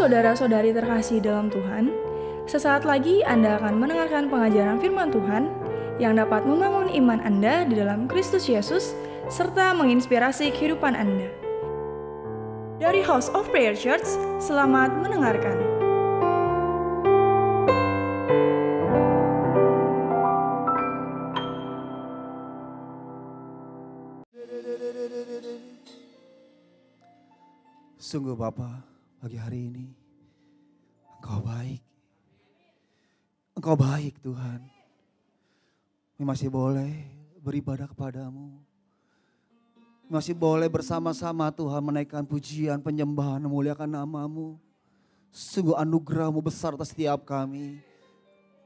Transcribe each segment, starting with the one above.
saudara-saudari terkasih dalam Tuhan, sesaat lagi Anda akan mendengarkan pengajaran firman Tuhan yang dapat membangun iman Anda di dalam Kristus Yesus serta menginspirasi kehidupan Anda. Dari House of Prayer Church, selamat mendengarkan. Sungguh Bapa, pagi hari ini Engkau baik. Engkau baik Tuhan. Kami masih boleh beribadah kepadamu. Masih boleh bersama-sama Tuhan menaikkan pujian, penyembahan, memuliakan namamu. Sungguh anugerahmu besar atas setiap kami.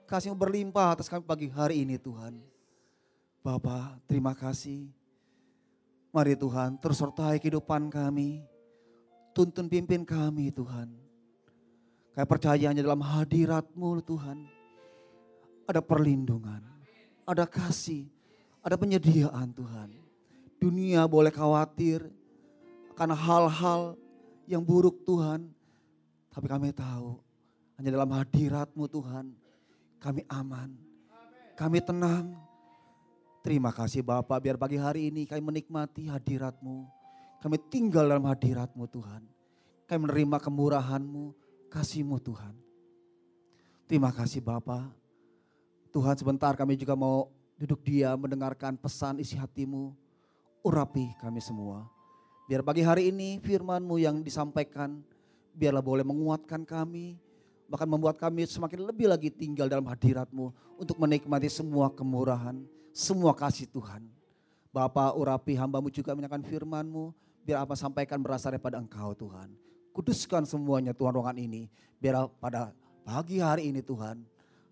Kasihmu berlimpah atas kami pagi hari ini Tuhan. Bapak, terima kasih. Mari Tuhan, terus sertai kehidupan kami. Tuntun pimpin kami Tuhan. Kami percaya hanya dalam hadiratmu Tuhan. Ada perlindungan, ada kasih, ada penyediaan Tuhan. Dunia boleh khawatir karena hal-hal yang buruk Tuhan. Tapi kami tahu hanya dalam hadiratmu Tuhan kami aman, kami tenang. Terima kasih Bapak biar pagi hari ini kami menikmati hadiratmu. Kami tinggal dalam hadiratmu Tuhan. Kami menerima kemurahanmu, kasihmu Tuhan. Terima kasih Bapak. Tuhan sebentar kami juga mau duduk dia mendengarkan pesan isi hatimu. Urapi kami semua. Biar pagi hari ini firmanmu yang disampaikan biarlah boleh menguatkan kami. Bahkan membuat kami semakin lebih lagi tinggal dalam hadiratmu untuk menikmati semua kemurahan, semua kasih Tuhan. Bapak urapi hambamu juga menyatakan firmanmu biar apa sampaikan berasal daripada engkau Tuhan. Kuduskan semuanya Tuhan ruangan ini. Biar pada pagi hari ini Tuhan.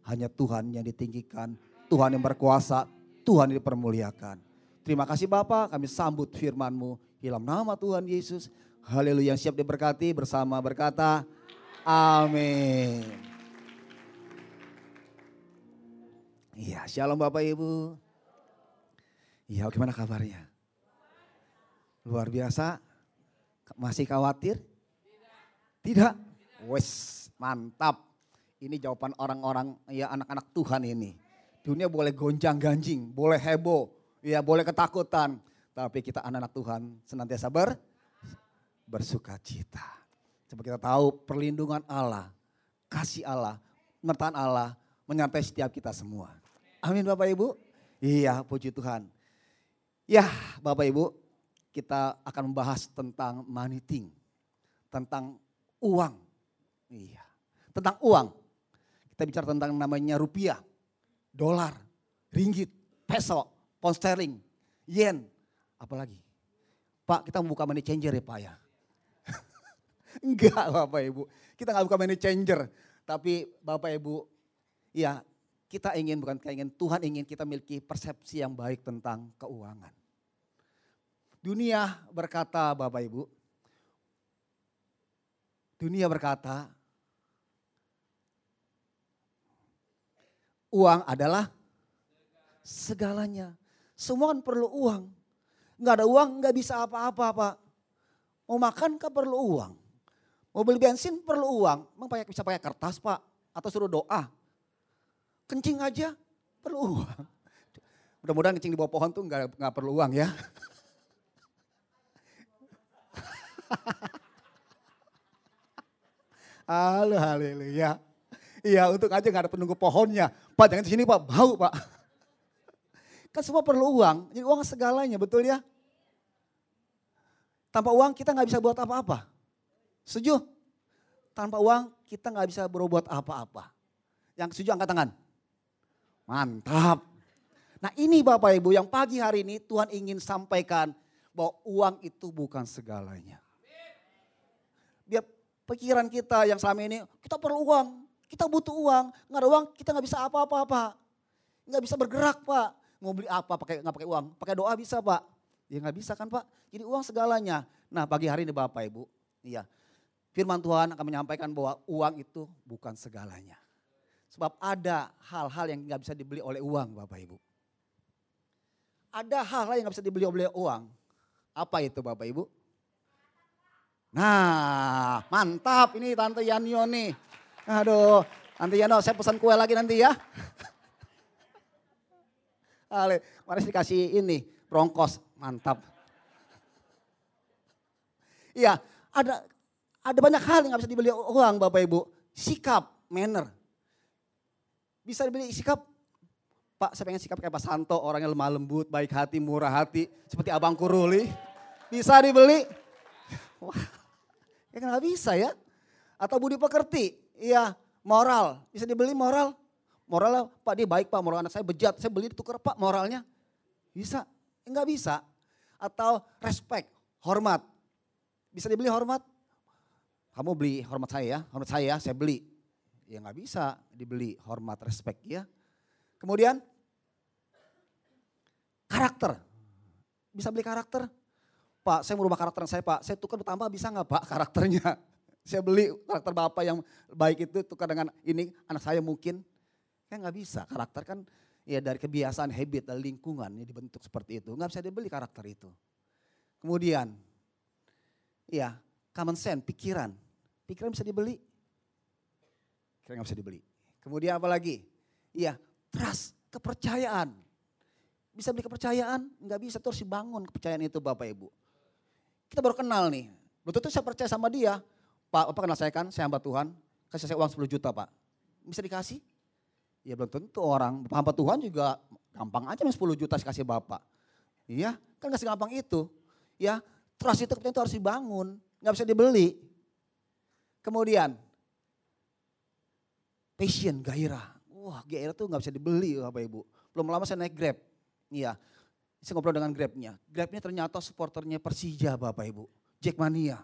Hanya Tuhan yang ditinggikan. Tuhan yang berkuasa. Tuhan yang dipermuliakan. Terima kasih Bapak kami sambut firmanmu. Dalam nama Tuhan Yesus. Haleluya siap diberkati bersama berkata. Amin. Iya shalom Bapak Ibu. Iya gimana kabarnya? Luar biasa. Masih khawatir? Tidak. Wes, mantap. Ini jawaban orang-orang ya anak-anak Tuhan ini. Dunia boleh gonjang-ganjing, boleh heboh, ya boleh ketakutan. Tapi kita anak-anak Tuhan senantiasa ber, bersuka cita. Sebab kita tahu perlindungan Allah, kasih Allah, pengertian Allah menyertai setiap kita semua. Amin Bapak Ibu. Iya puji Tuhan. Ya Bapak Ibu kita akan membahas tentang money thing. Tentang uang. Iya. Tentang uang. Kita bicara tentang namanya rupiah, dolar, ringgit, peso, pound sterling, yen. Apalagi? Pak kita membuka money changer ya Pak ya. Enggak Bapak Ibu. Kita nggak buka money changer. Tapi Bapak Ibu, ya kita ingin bukan ingin Tuhan ingin kita miliki persepsi yang baik tentang keuangan. Dunia berkata Bapak Ibu, dunia berkata uang adalah segalanya. Semua kan perlu uang. Nggak ada uang nggak bisa apa-apa Pak. Mau makan kan perlu uang. Mau beli bensin perlu uang. Emang pakai, bisa pakai kertas Pak? Atau suruh doa? Kencing aja perlu uang. Mudah-mudahan kencing di bawah pohon tuh nggak, nggak perlu uang ya. Halo, haleluya. Iya, untuk aja gak ada penunggu pohonnya. Pak jangan di sini Pak, bau Pak. Kan semua perlu uang, jadi uang segalanya betul ya. Tanpa uang kita gak bisa buat apa-apa. Setuju? Tanpa uang kita gak bisa berbuat apa-apa. Yang setuju angkat tangan. Mantap. Nah ini Bapak Ibu yang pagi hari ini Tuhan ingin sampaikan bahwa uang itu bukan segalanya. Pikiran kita yang selama ini kita perlu uang, kita butuh uang, nggak ada uang kita nggak bisa apa-apa-apa, nggak bisa bergerak pak, mau beli apa pakai nggak pakai uang, pakai doa bisa pak, ya nggak bisa kan pak, jadi uang segalanya. Nah pagi hari ini bapak ibu, iya. Firman Tuhan akan menyampaikan bahwa uang itu bukan segalanya, sebab ada hal-hal yang nggak bisa dibeli oleh uang bapak ibu. Ada hal-hal yang nggak bisa dibeli oleh uang. Apa itu Bapak Ibu? Nah, mantap ini Tante Yanio nih. Aduh, Tante Yanio saya pesan kue lagi nanti ya. Ale, mari dikasih ini, brongkos, mantap. Iya, ada ada banyak hal yang gak bisa dibeli uang Bapak Ibu. Sikap, manner. Bisa dibeli sikap, Pak saya pengen sikap kayak Pak Santo, orangnya lemah lembut, baik hati, murah hati. Seperti Abang Kuruli. Bisa dibeli. Wah, Ya kan gak bisa ya. Atau budi pekerti, iya moral. Bisa dibeli moral. Moralnya, Pak dia baik Pak, moral anak saya bejat, saya beli ditukar Pak moralnya. Bisa, enggak bisa. Atau respect, hormat. Bisa dibeli hormat? Kamu beli hormat saya ya, hormat saya saya beli. Ya nggak bisa dibeli hormat, respect ya. Kemudian karakter. Bisa beli karakter? Pak saya mau rubah karakter saya Pak, saya tukar bertambah bisa nggak Pak karakternya? Saya beli karakter Bapak yang baik itu tukar dengan ini anak saya mungkin. Kan nggak bisa, karakter kan ya dari kebiasaan, habit, dan lingkungan yang dibentuk seperti itu. Nggak bisa dibeli karakter itu. Kemudian, ya common sense, pikiran. Pikiran bisa dibeli. Pikiran nggak bisa dibeli. Kemudian apa lagi? Iya, trust, kepercayaan. Bisa beli kepercayaan? Nggak bisa, terus dibangun kepercayaan itu Bapak Ibu. Kita baru kenal nih. Belum tentu saya percaya sama dia. Pak, apa kenal saya kan? Saya hamba Tuhan. Kasih saya uang 10 juta Pak. Bisa dikasih? Ya belum tentu orang. Hamba Tuhan juga gampang aja 10 juta kasih Bapak. Iya, kan gak segampang itu. Ya, trust itu itu harus dibangun. Gak bisa dibeli. Kemudian, passion, gairah. Wah gairah tuh gak bisa dibeli Bapak Ibu. Belum lama saya naik Grab. Iya, saya ngobrol dengan Grabnya. Grabnya ternyata supporternya Persija Bapak Ibu. Jackmania.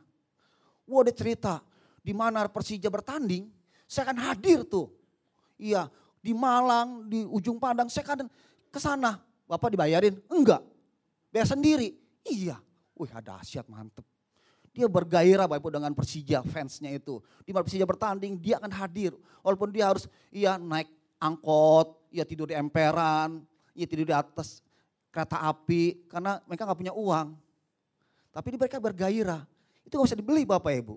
Wah dia cerita, di mana Persija bertanding, saya akan hadir tuh. Iya, di Malang, di ujung Padang, saya akan ke sana. Bapak dibayarin? Enggak. Bayar sendiri? Iya. Wih ada asyat mantep. Dia bergairah Bapak Ibu dengan Persija fansnya itu. Di mana Persija bertanding, dia akan hadir. Walaupun dia harus iya naik angkot, ya tidur di emperan, ya tidur di atas kereta api karena mereka nggak punya uang. Tapi mereka bergairah. Itu nggak bisa dibeli Bapak Ibu.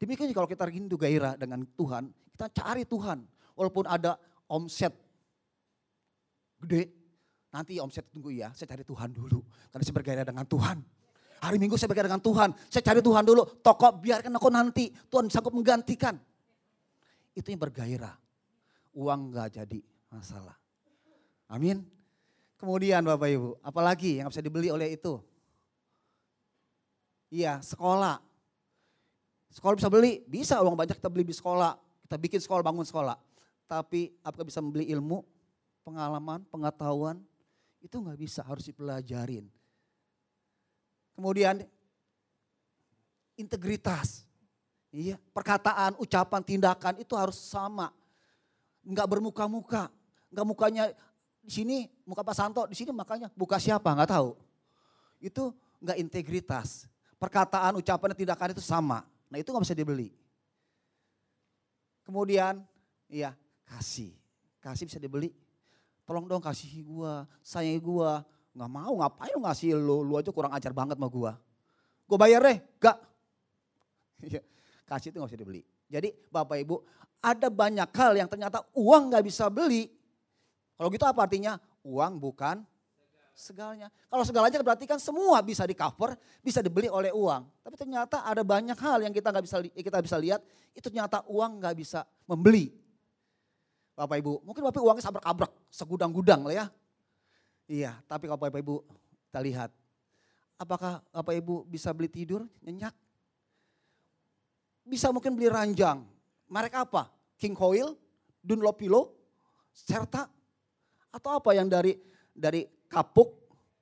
Demikian kalau kita rindu gairah dengan Tuhan, kita cari Tuhan. Walaupun ada omset gede, nanti omset tunggu ya, saya cari Tuhan dulu. Karena saya bergairah dengan Tuhan. Hari Minggu saya bergairah dengan Tuhan, saya cari Tuhan dulu. Toko biarkan aku nanti, Tuhan sanggup menggantikan. Itu yang bergairah. Uang gak jadi masalah. Amin. Kemudian Bapak Ibu, apalagi yang bisa dibeli oleh itu? Iya, sekolah. Sekolah bisa beli, bisa uang banyak kita beli di sekolah. Kita bikin sekolah, bangun sekolah. Tapi apakah bisa membeli ilmu, pengalaman, pengetahuan? Itu nggak bisa, harus dipelajarin. Kemudian integritas. Iya, perkataan, ucapan, tindakan itu harus sama. Enggak bermuka-muka. Enggak mukanya di sini muka Pak Santo, di sini makanya buka siapa nggak tahu. Itu nggak integritas. Perkataan, ucapan, tindakan itu sama. Nah itu nggak bisa dibeli. Kemudian, iya kasih. Kasih bisa dibeli. Tolong dong kasih gua, sayang gua. Nggak mau ngapain lu ngasih lu, lu aja kurang ajar banget sama gua. Gua bayar deh, gak. Iya, kasih itu nggak bisa dibeli. Jadi Bapak Ibu, ada banyak hal yang ternyata uang nggak bisa beli, kalau gitu apa artinya? Uang bukan segalanya. Kalau segalanya berarti kan semua bisa di cover, bisa dibeli oleh uang. Tapi ternyata ada banyak hal yang kita nggak bisa kita bisa lihat, itu ternyata uang nggak bisa membeli. Bapak Ibu, mungkin Bapak uangnya sabrak-abrak, segudang-gudang lah ya. Iya, tapi kalau Bapak Ibu kita lihat, apakah Bapak Ibu bisa beli tidur nyenyak? Bisa mungkin beli ranjang. Merek apa? King Coil, Dunlopillow, serta atau apa yang dari dari kapuk,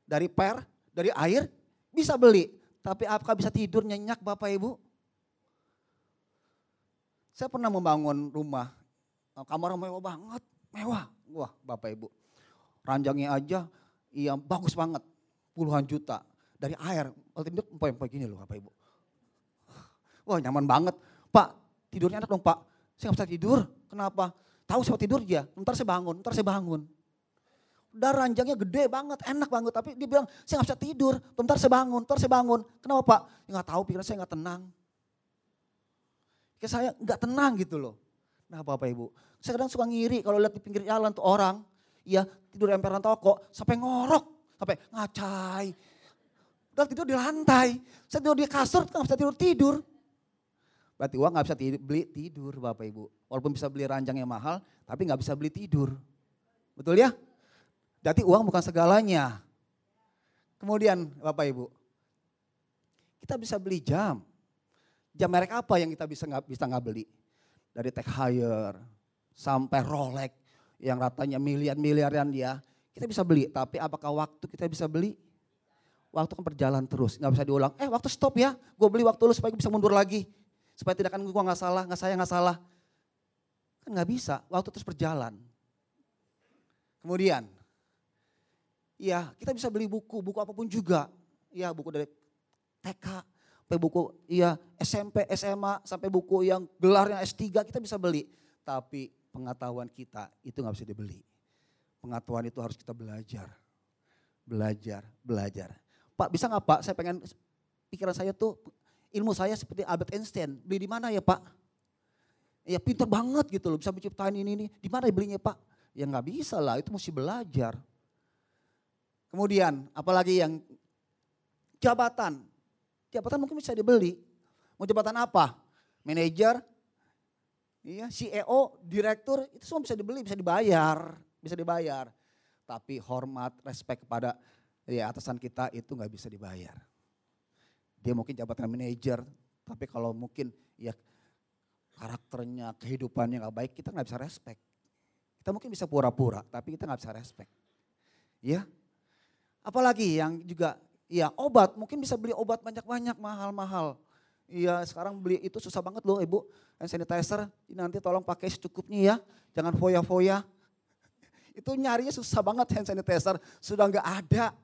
dari per, dari air bisa beli. Tapi apakah bisa tidur nyenyak Bapak Ibu? Saya pernah membangun rumah, eh, kamar mewah banget, mewah. Wah Bapak Ibu, ranjangnya aja iya bagus banget, puluhan juta. Dari air, tidur empoi-empoi gini loh Bapak Ibu. Wah nyaman banget. Pak tidurnya enak dong Pak, saya gak bisa tidur. Kenapa? Tahu saya tidur ya, ntar saya bangun, ntar saya bangun. Udah ranjangnya gede banget, enak banget. Tapi dia bilang, saya gak bisa tidur. Bentar saya bangun, bentar saya bangun. Kenapa Pak? Ya gak tahu, pikiran saya gak tenang. Kayak saya gak tenang gitu loh. Nah Bapak Ibu, saya kadang suka ngiri kalau lihat di pinggir jalan tuh orang. Ya tidur emperan toko, sampai ngorok, sampai ngacai. Udah tidur di lantai. Saya tidur di kasur, gak bisa tidur-tidur. Berarti uang gak bisa tidur, beli tidur Bapak Ibu. Walaupun bisa beli ranjang yang mahal, tapi gak bisa beli tidur. Betul ya? Jadi uang bukan segalanya. Kemudian Bapak Ibu, kita bisa beli jam. Jam merek apa yang kita bisa nggak bisa nggak beli? Dari Tech Hire sampai Rolex yang ratanya miliar-miliaran dia, kita bisa beli. Tapi apakah waktu kita bisa beli? Waktu kan berjalan terus, nggak bisa diulang. Eh waktu stop ya, gue beli waktu lu supaya gue bisa mundur lagi. Supaya tidak akan gue nggak salah, nggak saya nggak salah. Kan nggak bisa, waktu terus berjalan. Kemudian Iya, kita bisa beli buku, buku apa pun juga. Iya, buku dari TK, sampai buku iya SMP, SMA, sampai buku yang gelarnya S3 kita bisa beli. Tapi pengetahuan kita itu nggak bisa dibeli. Pengetahuan itu harus kita belajar. Belajar, belajar. Pak bisa nggak Pak, saya pengen pikiran saya tuh ilmu saya seperti Albert Einstein. Beli di mana ya Pak? Ya pintar banget gitu loh, bisa menciptakan ini, ini. Di mana belinya Pak? Ya nggak bisa lah, itu mesti belajar. Kemudian apalagi yang jabatan. Jabatan mungkin bisa dibeli. Mau jabatan apa? Manajer, iya, CEO, direktur, itu semua bisa dibeli, bisa dibayar, bisa dibayar. Tapi hormat, respect kepada ya atasan kita itu nggak bisa dibayar. Dia mungkin jabatan manajer, tapi kalau mungkin ya karakternya, kehidupannya nggak baik, kita nggak bisa respect. Kita mungkin bisa pura-pura, tapi kita nggak bisa respect. Ya, Apalagi yang juga ya obat, mungkin bisa beli obat banyak-banyak mahal-mahal. Iya sekarang beli itu susah banget loh ibu. Hand sanitizer nanti tolong pakai secukupnya ya. Jangan foya-foya. Itu nyarinya susah banget hand sanitizer. Sudah nggak ada.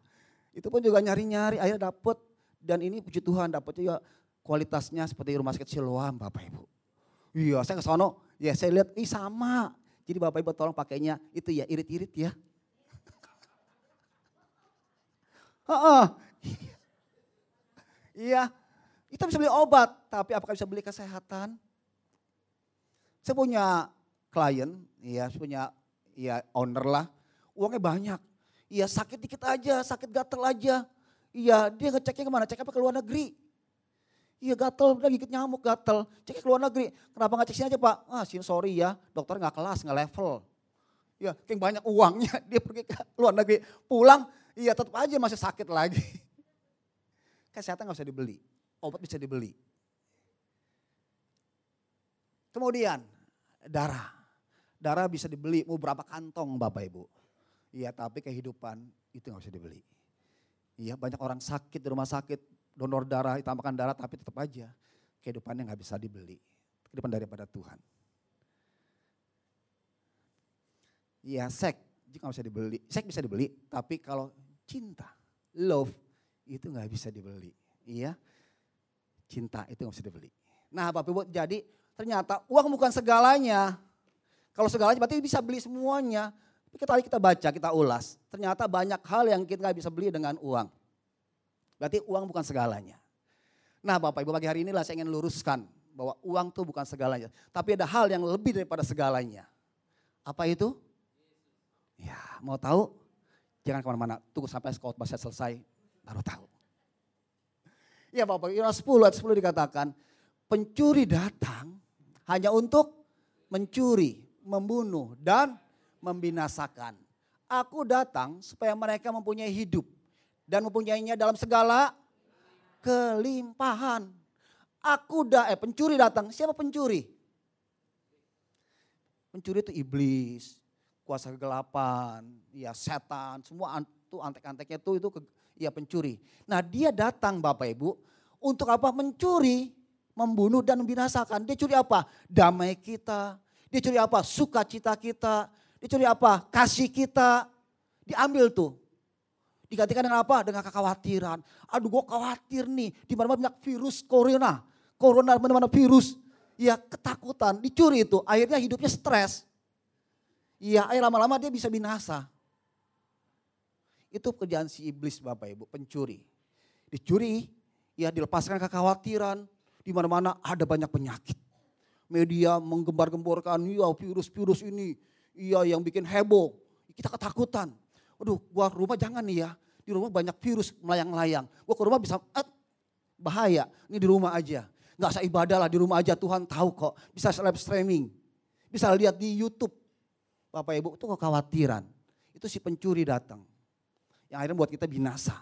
Itu pun juga nyari-nyari akhirnya dapet. Dan ini puji Tuhan dapetnya ya kualitasnya seperti rumah sakit Siloam Bapak Ibu. Iya saya ke sono, ya saya lihat, ih sama. Jadi Bapak Ibu tolong pakainya itu ya irit-irit ya. Heeh. Iya, kita bisa beli obat, tapi apakah bisa beli kesehatan? Saya punya klien, iya, saya punya ya owner lah, uangnya banyak. Iya sakit dikit aja, sakit gatel aja. Iya dia ngeceknya ke mana? Cek apa ke luar negeri. Iya gatel, udah gigit nyamuk gatel. Cek ke luar negeri. Kenapa nggak cek sini aja pak? Ah sini sorry ya, dokter nggak kelas, nggak level. Ya kayak banyak uangnya, dia pergi ke luar negeri. Pulang, Iya tetap aja masih sakit lagi. Kesehatan gak bisa dibeli, obat bisa dibeli. Kemudian darah. Darah bisa dibeli, mau berapa kantong Bapak Ibu. Iya tapi kehidupan itu gak bisa dibeli. Iya banyak orang sakit di rumah sakit, donor darah, ditambahkan darah tapi tetap aja kehidupannya gak bisa dibeli. Kehidupan daripada Tuhan. Iya seks juga gak bisa dibeli. Seks bisa dibeli, tapi kalau cinta, love itu nggak bisa dibeli. Iya, cinta itu nggak bisa dibeli. Nah Bapak Ibu jadi ternyata uang bukan segalanya. Kalau segalanya berarti bisa beli semuanya. Tapi kita kita baca, kita ulas. Ternyata banyak hal yang kita nggak bisa beli dengan uang. Berarti uang bukan segalanya. Nah Bapak Ibu pagi hari inilah saya ingin luruskan bahwa uang itu bukan segalanya. Tapi ada hal yang lebih daripada segalanya. Apa itu? Ya mau tahu? Jangan ke mana-mana, tunggu sampai khotbah saya selesai, baru tahu. Ya Bapak, Yohanes 10 ayat 10 dikatakan, pencuri datang hanya untuk mencuri, membunuh, dan membinasakan. Aku datang supaya mereka mempunyai hidup dan mempunyainya dalam segala kelimpahan. Aku da eh pencuri datang. Siapa pencuri? Pencuri itu iblis, kuasa kegelapan, ya setan, semua itu antek-anteknya itu itu ke, ya pencuri. Nah dia datang Bapak Ibu untuk apa? Mencuri, membunuh dan membinasakan. Dia curi apa? Damai kita. Dia curi apa? Sukacita kita. Dia curi apa? Kasih kita. Diambil tuh. Digantikan dengan apa? Dengan kekhawatiran. Aduh gue khawatir nih. Di mana-mana banyak virus corona. Corona mana-mana virus. Ya ketakutan. Dicuri itu. Akhirnya hidupnya stres Iya, air lama-lama dia bisa binasa. Itu pekerjaan si iblis Bapak Ibu, pencuri. Dicuri, ya dilepaskan kekhawatiran, di mana-mana ada banyak penyakit. Media menggembar-gemborkan, ya virus-virus ini, iya yang bikin heboh. Kita ketakutan. Aduh, gua rumah jangan nih ya. Di rumah banyak virus melayang-layang. Gua ke rumah bisa, eh, bahaya. Ini di rumah aja. Gak usah ibadah lah, di rumah aja Tuhan tahu kok. Bisa live streaming. Bisa lihat di Youtube. Bapak Ibu itu kekhawatiran. Itu si pencuri datang. Yang akhirnya buat kita binasa.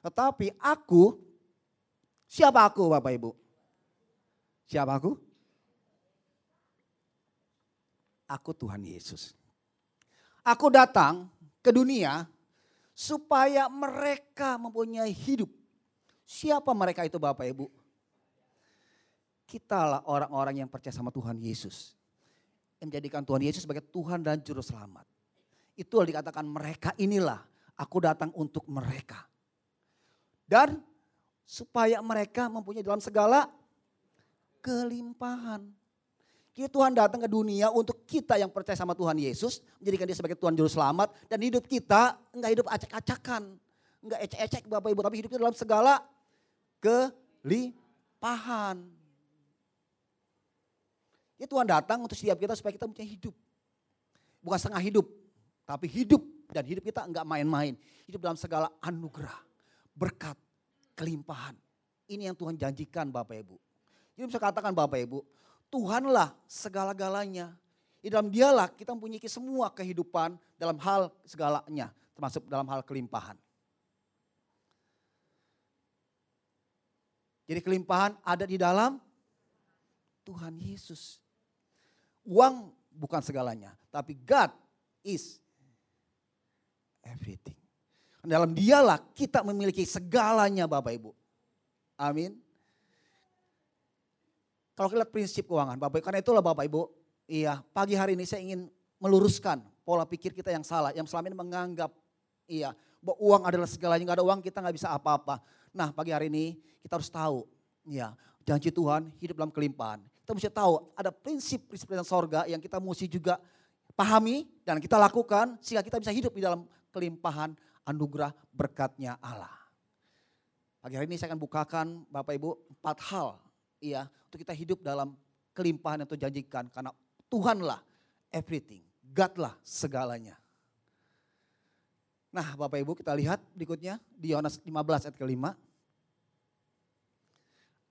Tetapi aku, siapa aku Bapak Ibu? Siapa aku? Aku Tuhan Yesus. Aku datang ke dunia supaya mereka mempunyai hidup. Siapa mereka itu Bapak Ibu? Kitalah orang-orang yang percaya sama Tuhan Yesus. Menjadikan Tuhan Yesus sebagai Tuhan dan Juru Selamat. Itu dikatakan mereka inilah aku datang untuk mereka. Dan supaya mereka mempunyai dalam segala kelimpahan. Jadi Tuhan datang ke dunia untuk kita yang percaya sama Tuhan Yesus, menjadikan dia sebagai Tuhan Juru Selamat, dan hidup kita enggak hidup acak-acakan, enggak ecek-ecek Bapak Ibu, tapi hidup kita dalam segala kelimpahan. Ya Tuhan datang untuk setiap kita supaya kita punya hidup. Bukan setengah hidup, tapi hidup. Dan hidup kita enggak main-main. Hidup dalam segala anugerah, berkat, kelimpahan. Ini yang Tuhan janjikan Bapak Ibu. Jadi bisa katakan Bapak Ibu, Tuhanlah segala-galanya. Di dalam dialah kita mempunyai semua kehidupan dalam hal segalanya. Termasuk dalam hal kelimpahan. Jadi kelimpahan ada di dalam Tuhan Yesus. Uang bukan segalanya. Tapi God is everything. Dalam dialah kita memiliki segalanya Bapak Ibu. Amin. Kalau kita lihat prinsip keuangan, Bapak Ibu, karena itulah Bapak Ibu, iya pagi hari ini saya ingin meluruskan pola pikir kita yang salah, yang selama ini menganggap iya bahwa uang adalah segalanya, nggak ada uang kita nggak bisa apa-apa. Nah pagi hari ini kita harus tahu, ya janji Tuhan hidup dalam kelimpahan. Kita mesti tahu ada prinsip-prinsip dan sorga yang kita mesti juga pahami dan kita lakukan sehingga kita bisa hidup di dalam kelimpahan anugerah berkatnya Allah. Pagi hari ini saya akan bukakan Bapak Ibu empat hal iya untuk kita hidup dalam kelimpahan yang Tuhan janjikan karena Tuhanlah everything, Godlah segalanya. Nah Bapak Ibu kita lihat berikutnya di Yohanes 15 ayat kelima.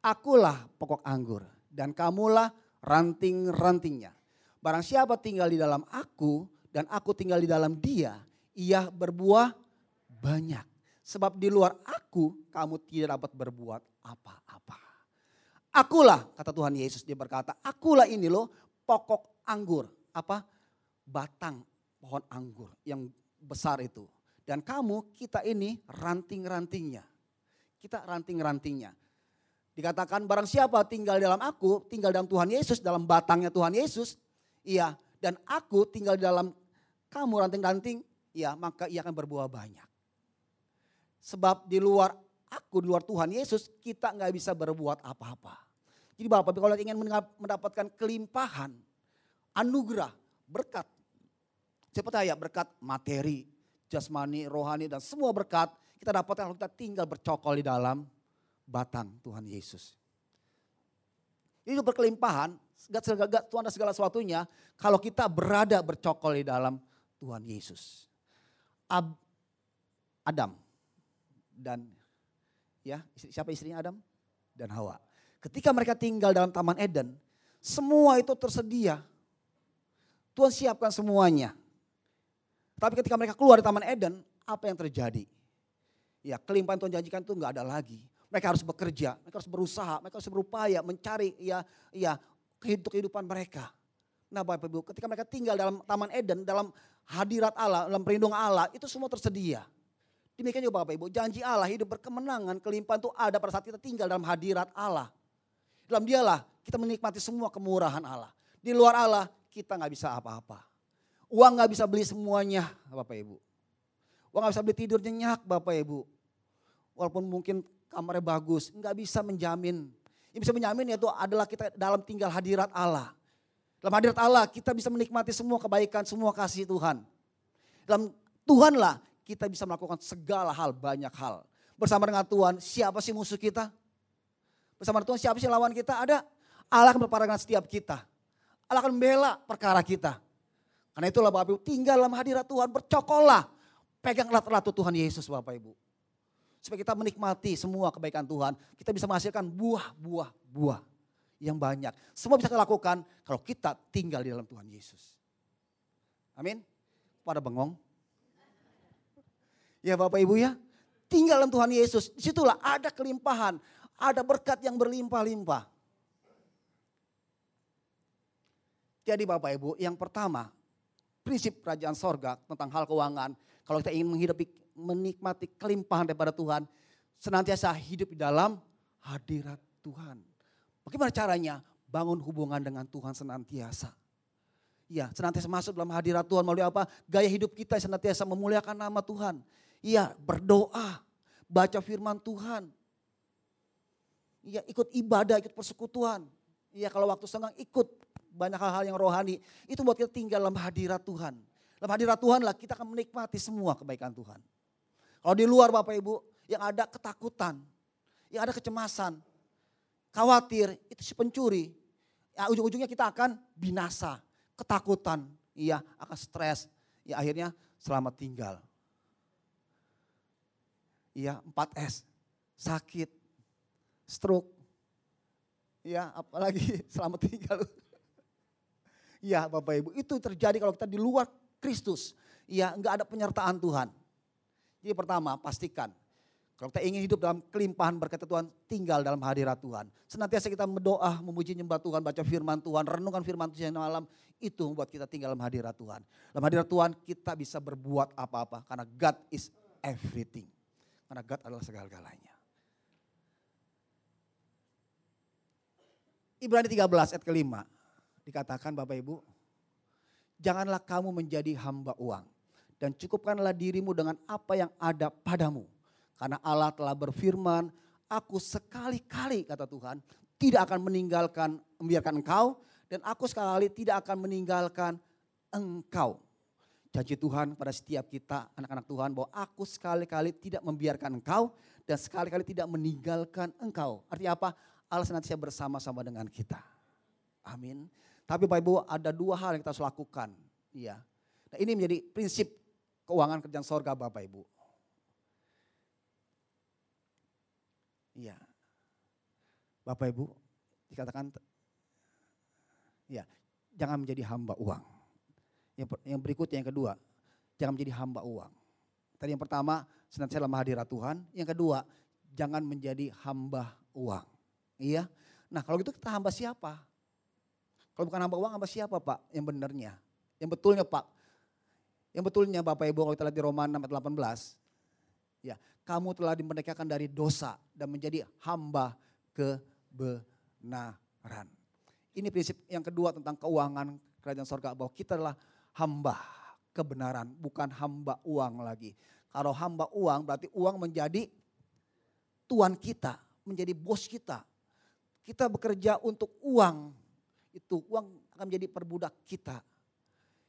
Akulah pokok anggur dan kamulah ranting-rantingnya. Barang siapa tinggal di dalam aku dan aku tinggal di dalam dia, ia berbuah banyak. Sebab di luar aku kamu tidak dapat berbuat apa-apa. Akulah, kata Tuhan Yesus, dia berkata, akulah ini loh pokok anggur. Apa? Batang pohon anggur yang besar itu. Dan kamu, kita ini ranting-rantingnya. Kita ranting-rantingnya. Dikatakan barang siapa tinggal dalam aku, tinggal dalam Tuhan Yesus, dalam batangnya Tuhan Yesus. Iya, dan aku tinggal dalam kamu ranting-ranting, ya maka ia akan berbuah banyak. Sebab di luar aku, di luar Tuhan Yesus, kita nggak bisa berbuat apa-apa. Jadi Bapak kalau ingin mendapatkan kelimpahan, anugerah, berkat. Cepat ya berkat materi, jasmani, rohani dan semua berkat kita dapatkan kalau kita tinggal bercokol di dalam batang Tuhan Yesus. Itu berkelimpahan, Tuhan ada segala sesuatunya kalau kita berada bercokol di dalam Tuhan Yesus. Ab, Adam dan ya siapa istrinya Adam dan Hawa. Ketika mereka tinggal dalam Taman Eden, semua itu tersedia. Tuhan siapkan semuanya. Tapi ketika mereka keluar dari Taman Eden, apa yang terjadi? Ya kelimpahan Tuhan janjikan itu nggak ada lagi. Mereka harus bekerja, mereka harus berusaha, mereka harus berupaya mencari ya ya kehidupan mereka. Nah Bapak Ibu, ketika mereka tinggal dalam Taman Eden, dalam hadirat Allah, dalam perlindungan Allah, itu semua tersedia. Demikian juga Bapak Ibu, janji Allah hidup berkemenangan, kelimpahan itu ada pada saat kita tinggal dalam hadirat Allah. Dalam dialah kita menikmati semua kemurahan Allah. Di luar Allah kita nggak bisa apa-apa. Uang nggak bisa beli semuanya Bapak Ibu. Uang nggak bisa beli tidur nyenyak Bapak Ibu. Walaupun mungkin kamarnya bagus, nggak bisa menjamin. Yang bisa menjamin yaitu adalah kita dalam tinggal hadirat Allah. Dalam hadirat Allah kita bisa menikmati semua kebaikan, semua kasih Tuhan. Dalam Tuhanlah kita bisa melakukan segala hal, banyak hal. Bersama dengan Tuhan, siapa sih musuh kita? Bersama Tuhan, siapa sih lawan kita? Ada. Allah akan berperang dengan setiap kita. Allah akan membela perkara kita. Karena itulah Bapak Ibu, tinggal dalam hadirat Tuhan, bercokolah. Pegang ratu Tuhan Yesus Bapak Ibu. Supaya kita menikmati semua kebaikan Tuhan. Kita bisa menghasilkan buah-buah buah yang banyak. Semua bisa kita lakukan kalau kita tinggal di dalam Tuhan Yesus. Amin. Pada bengong. Ya Bapak Ibu ya. Tinggal dalam Tuhan Yesus. Di situlah ada kelimpahan. Ada berkat yang berlimpah-limpah. Jadi Bapak Ibu yang pertama. Prinsip kerajaan sorga tentang hal keuangan. Kalau kita ingin menghidupi, menikmati kelimpahan daripada Tuhan. Senantiasa hidup di dalam hadirat Tuhan. Bagaimana caranya? Bangun hubungan dengan Tuhan senantiasa. Iya, senantiasa masuk dalam hadirat Tuhan melalui apa? Gaya hidup kita senantiasa memuliakan nama Tuhan. Iya, berdoa, baca firman Tuhan. Iya, ikut ibadah, ikut persekutuan. Iya, kalau waktu senggang ikut banyak hal-hal yang rohani. Itu buat kita tinggal dalam hadirat Tuhan. Dalam hadirat Tuhan lah kita akan menikmati semua kebaikan Tuhan. Kalau di luar Bapak Ibu, yang ada ketakutan, yang ada kecemasan, khawatir, itu si pencuri. Ya, ujung-ujungnya kita akan binasa ketakutan, iya akan stres, ya akhirnya selamat tinggal. Iya 4S, sakit, stroke, ya apalagi selamat tinggal. Iya Bapak Ibu, itu terjadi kalau kita di luar Kristus. Ya enggak ada penyertaan Tuhan. Jadi pertama pastikan kalau kita ingin hidup dalam kelimpahan berkat Tuhan, tinggal dalam hadirat Tuhan. Senantiasa kita berdoa, memuji nyembah Tuhan, baca firman Tuhan, renungkan firman Tuhan malam, itu membuat kita tinggal dalam hadirat Tuhan. Dalam hadirat Tuhan kita bisa berbuat apa-apa, karena God is everything. Karena God adalah segala-galanya. Ibrani 13 ayat kelima, dikatakan Bapak Ibu, janganlah kamu menjadi hamba uang, dan cukupkanlah dirimu dengan apa yang ada padamu karena Allah telah berfirman, aku sekali-kali kata Tuhan tidak akan meninggalkan, membiarkan engkau. Dan aku sekali tidak akan meninggalkan engkau. Janji Tuhan pada setiap kita anak-anak Tuhan bahwa aku sekali-kali tidak membiarkan engkau dan sekali-kali tidak meninggalkan engkau. Artinya apa? Allah senantiasa bersama-sama dengan kita. Amin. Tapi Bapak Ibu ada dua hal yang kita harus lakukan. Iya. Nah ini menjadi prinsip keuangan kerjaan sorga Bapak Ibu. Iya. Bapak Ibu dikatakan ya jangan menjadi hamba uang. Yang, yang berikutnya yang kedua, jangan menjadi hamba uang. Tadi yang pertama, senantiasa dalam hadirat Tuhan. Yang kedua, jangan menjadi hamba uang. Iya. Nah kalau gitu kita hamba siapa? Kalau bukan hamba uang, hamba siapa Pak? Yang benernya. Yang betulnya Pak. Yang betulnya Bapak Ibu kalau kita lihat di Roma 6 ayat 18. Ya, kamu telah dimerdekakan dari dosa dan menjadi hamba kebenaran. Ini prinsip yang kedua tentang keuangan kerajaan sorga bahwa kita adalah hamba kebenaran, bukan hamba uang lagi. Kalau hamba uang berarti uang menjadi tuan kita, menjadi bos kita. Kita bekerja untuk uang, itu uang akan menjadi perbudak kita.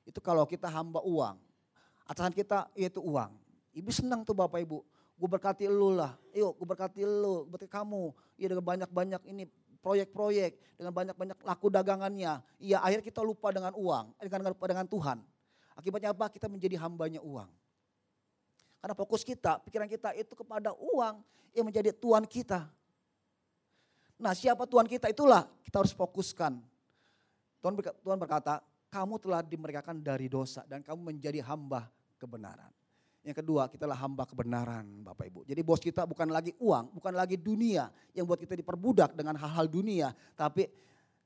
Itu kalau kita hamba uang. Atasan kita yaitu uang. Ibu senang tuh Bapak Ibu. Gue berkati lu lah. Yuk gue berkati lu, berkati kamu. Iya dengan banyak-banyak ini proyek-proyek. Dengan banyak-banyak laku dagangannya. Iya akhirnya kita lupa dengan uang. Dengan lupa dengan Tuhan. Akibatnya apa? Kita menjadi hambanya uang. Karena fokus kita, pikiran kita itu kepada uang yang menjadi Tuhan kita. Nah siapa Tuhan kita itulah kita harus fokuskan. Tuhan berkata, kamu telah dimerdekakan dari dosa dan kamu menjadi hamba kebenaran. Yang kedua, kita adalah hamba kebenaran Bapak Ibu. Jadi bos kita bukan lagi uang, bukan lagi dunia yang buat kita diperbudak dengan hal-hal dunia. Tapi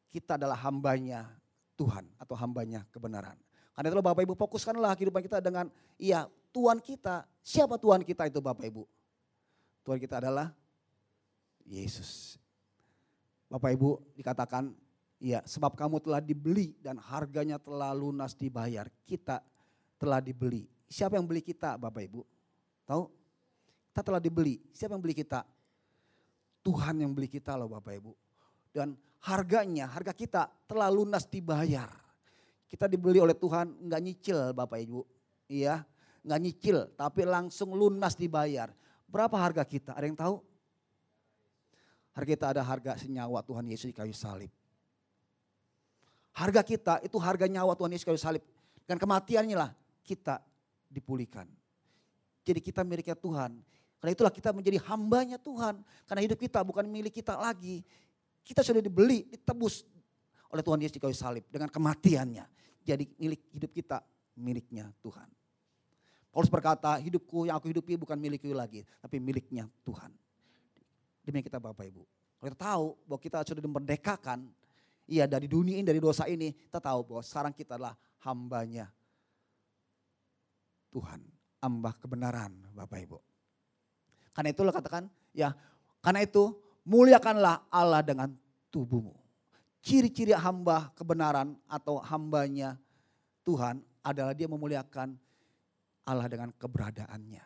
kita adalah hambanya Tuhan atau hambanya kebenaran. Karena itu Bapak Ibu fokuskanlah kehidupan kita dengan, iya Tuhan kita. Siapa Tuhan kita itu Bapak Ibu? Tuhan kita adalah Yesus. Bapak Ibu dikatakan, iya sebab kamu telah dibeli dan harganya telah lunas dibayar. Kita telah dibeli Siapa yang beli kita Bapak Ibu? Tahu? Kita telah dibeli. Siapa yang beli kita? Tuhan yang beli kita loh Bapak Ibu. Dan harganya, harga kita telah lunas dibayar. Kita dibeli oleh Tuhan, enggak nyicil Bapak Ibu. Iya, nggak nyicil, tapi langsung lunas dibayar. Berapa harga kita? Ada yang tahu? Harga kita ada harga senyawa Tuhan Yesus di kayu salib. Harga kita itu harga nyawa Tuhan Yesus di kayu salib. Dan kematiannya lah kita dipulihkan. Jadi kita miliknya Tuhan. Karena itulah kita menjadi hambanya Tuhan. Karena hidup kita bukan milik kita lagi. Kita sudah dibeli, ditebus oleh Tuhan Yesus di kayu salib dengan kematiannya. Jadi milik hidup kita miliknya Tuhan. Paulus berkata, hidupku yang aku hidupi bukan milikku lagi, tapi miliknya Tuhan. Demikian kita Bapak Ibu. Kalau kita tahu bahwa kita sudah dimerdekakan, iya dari dunia ini, dari dosa ini, kita tahu bahwa sekarang kita adalah hambanya Tuhan. Hamba kebenaran Bapak Ibu. Karena itu lo katakan, ya karena itu muliakanlah Allah dengan tubuhmu. Ciri-ciri hamba kebenaran atau hambanya Tuhan adalah dia memuliakan Allah dengan keberadaannya.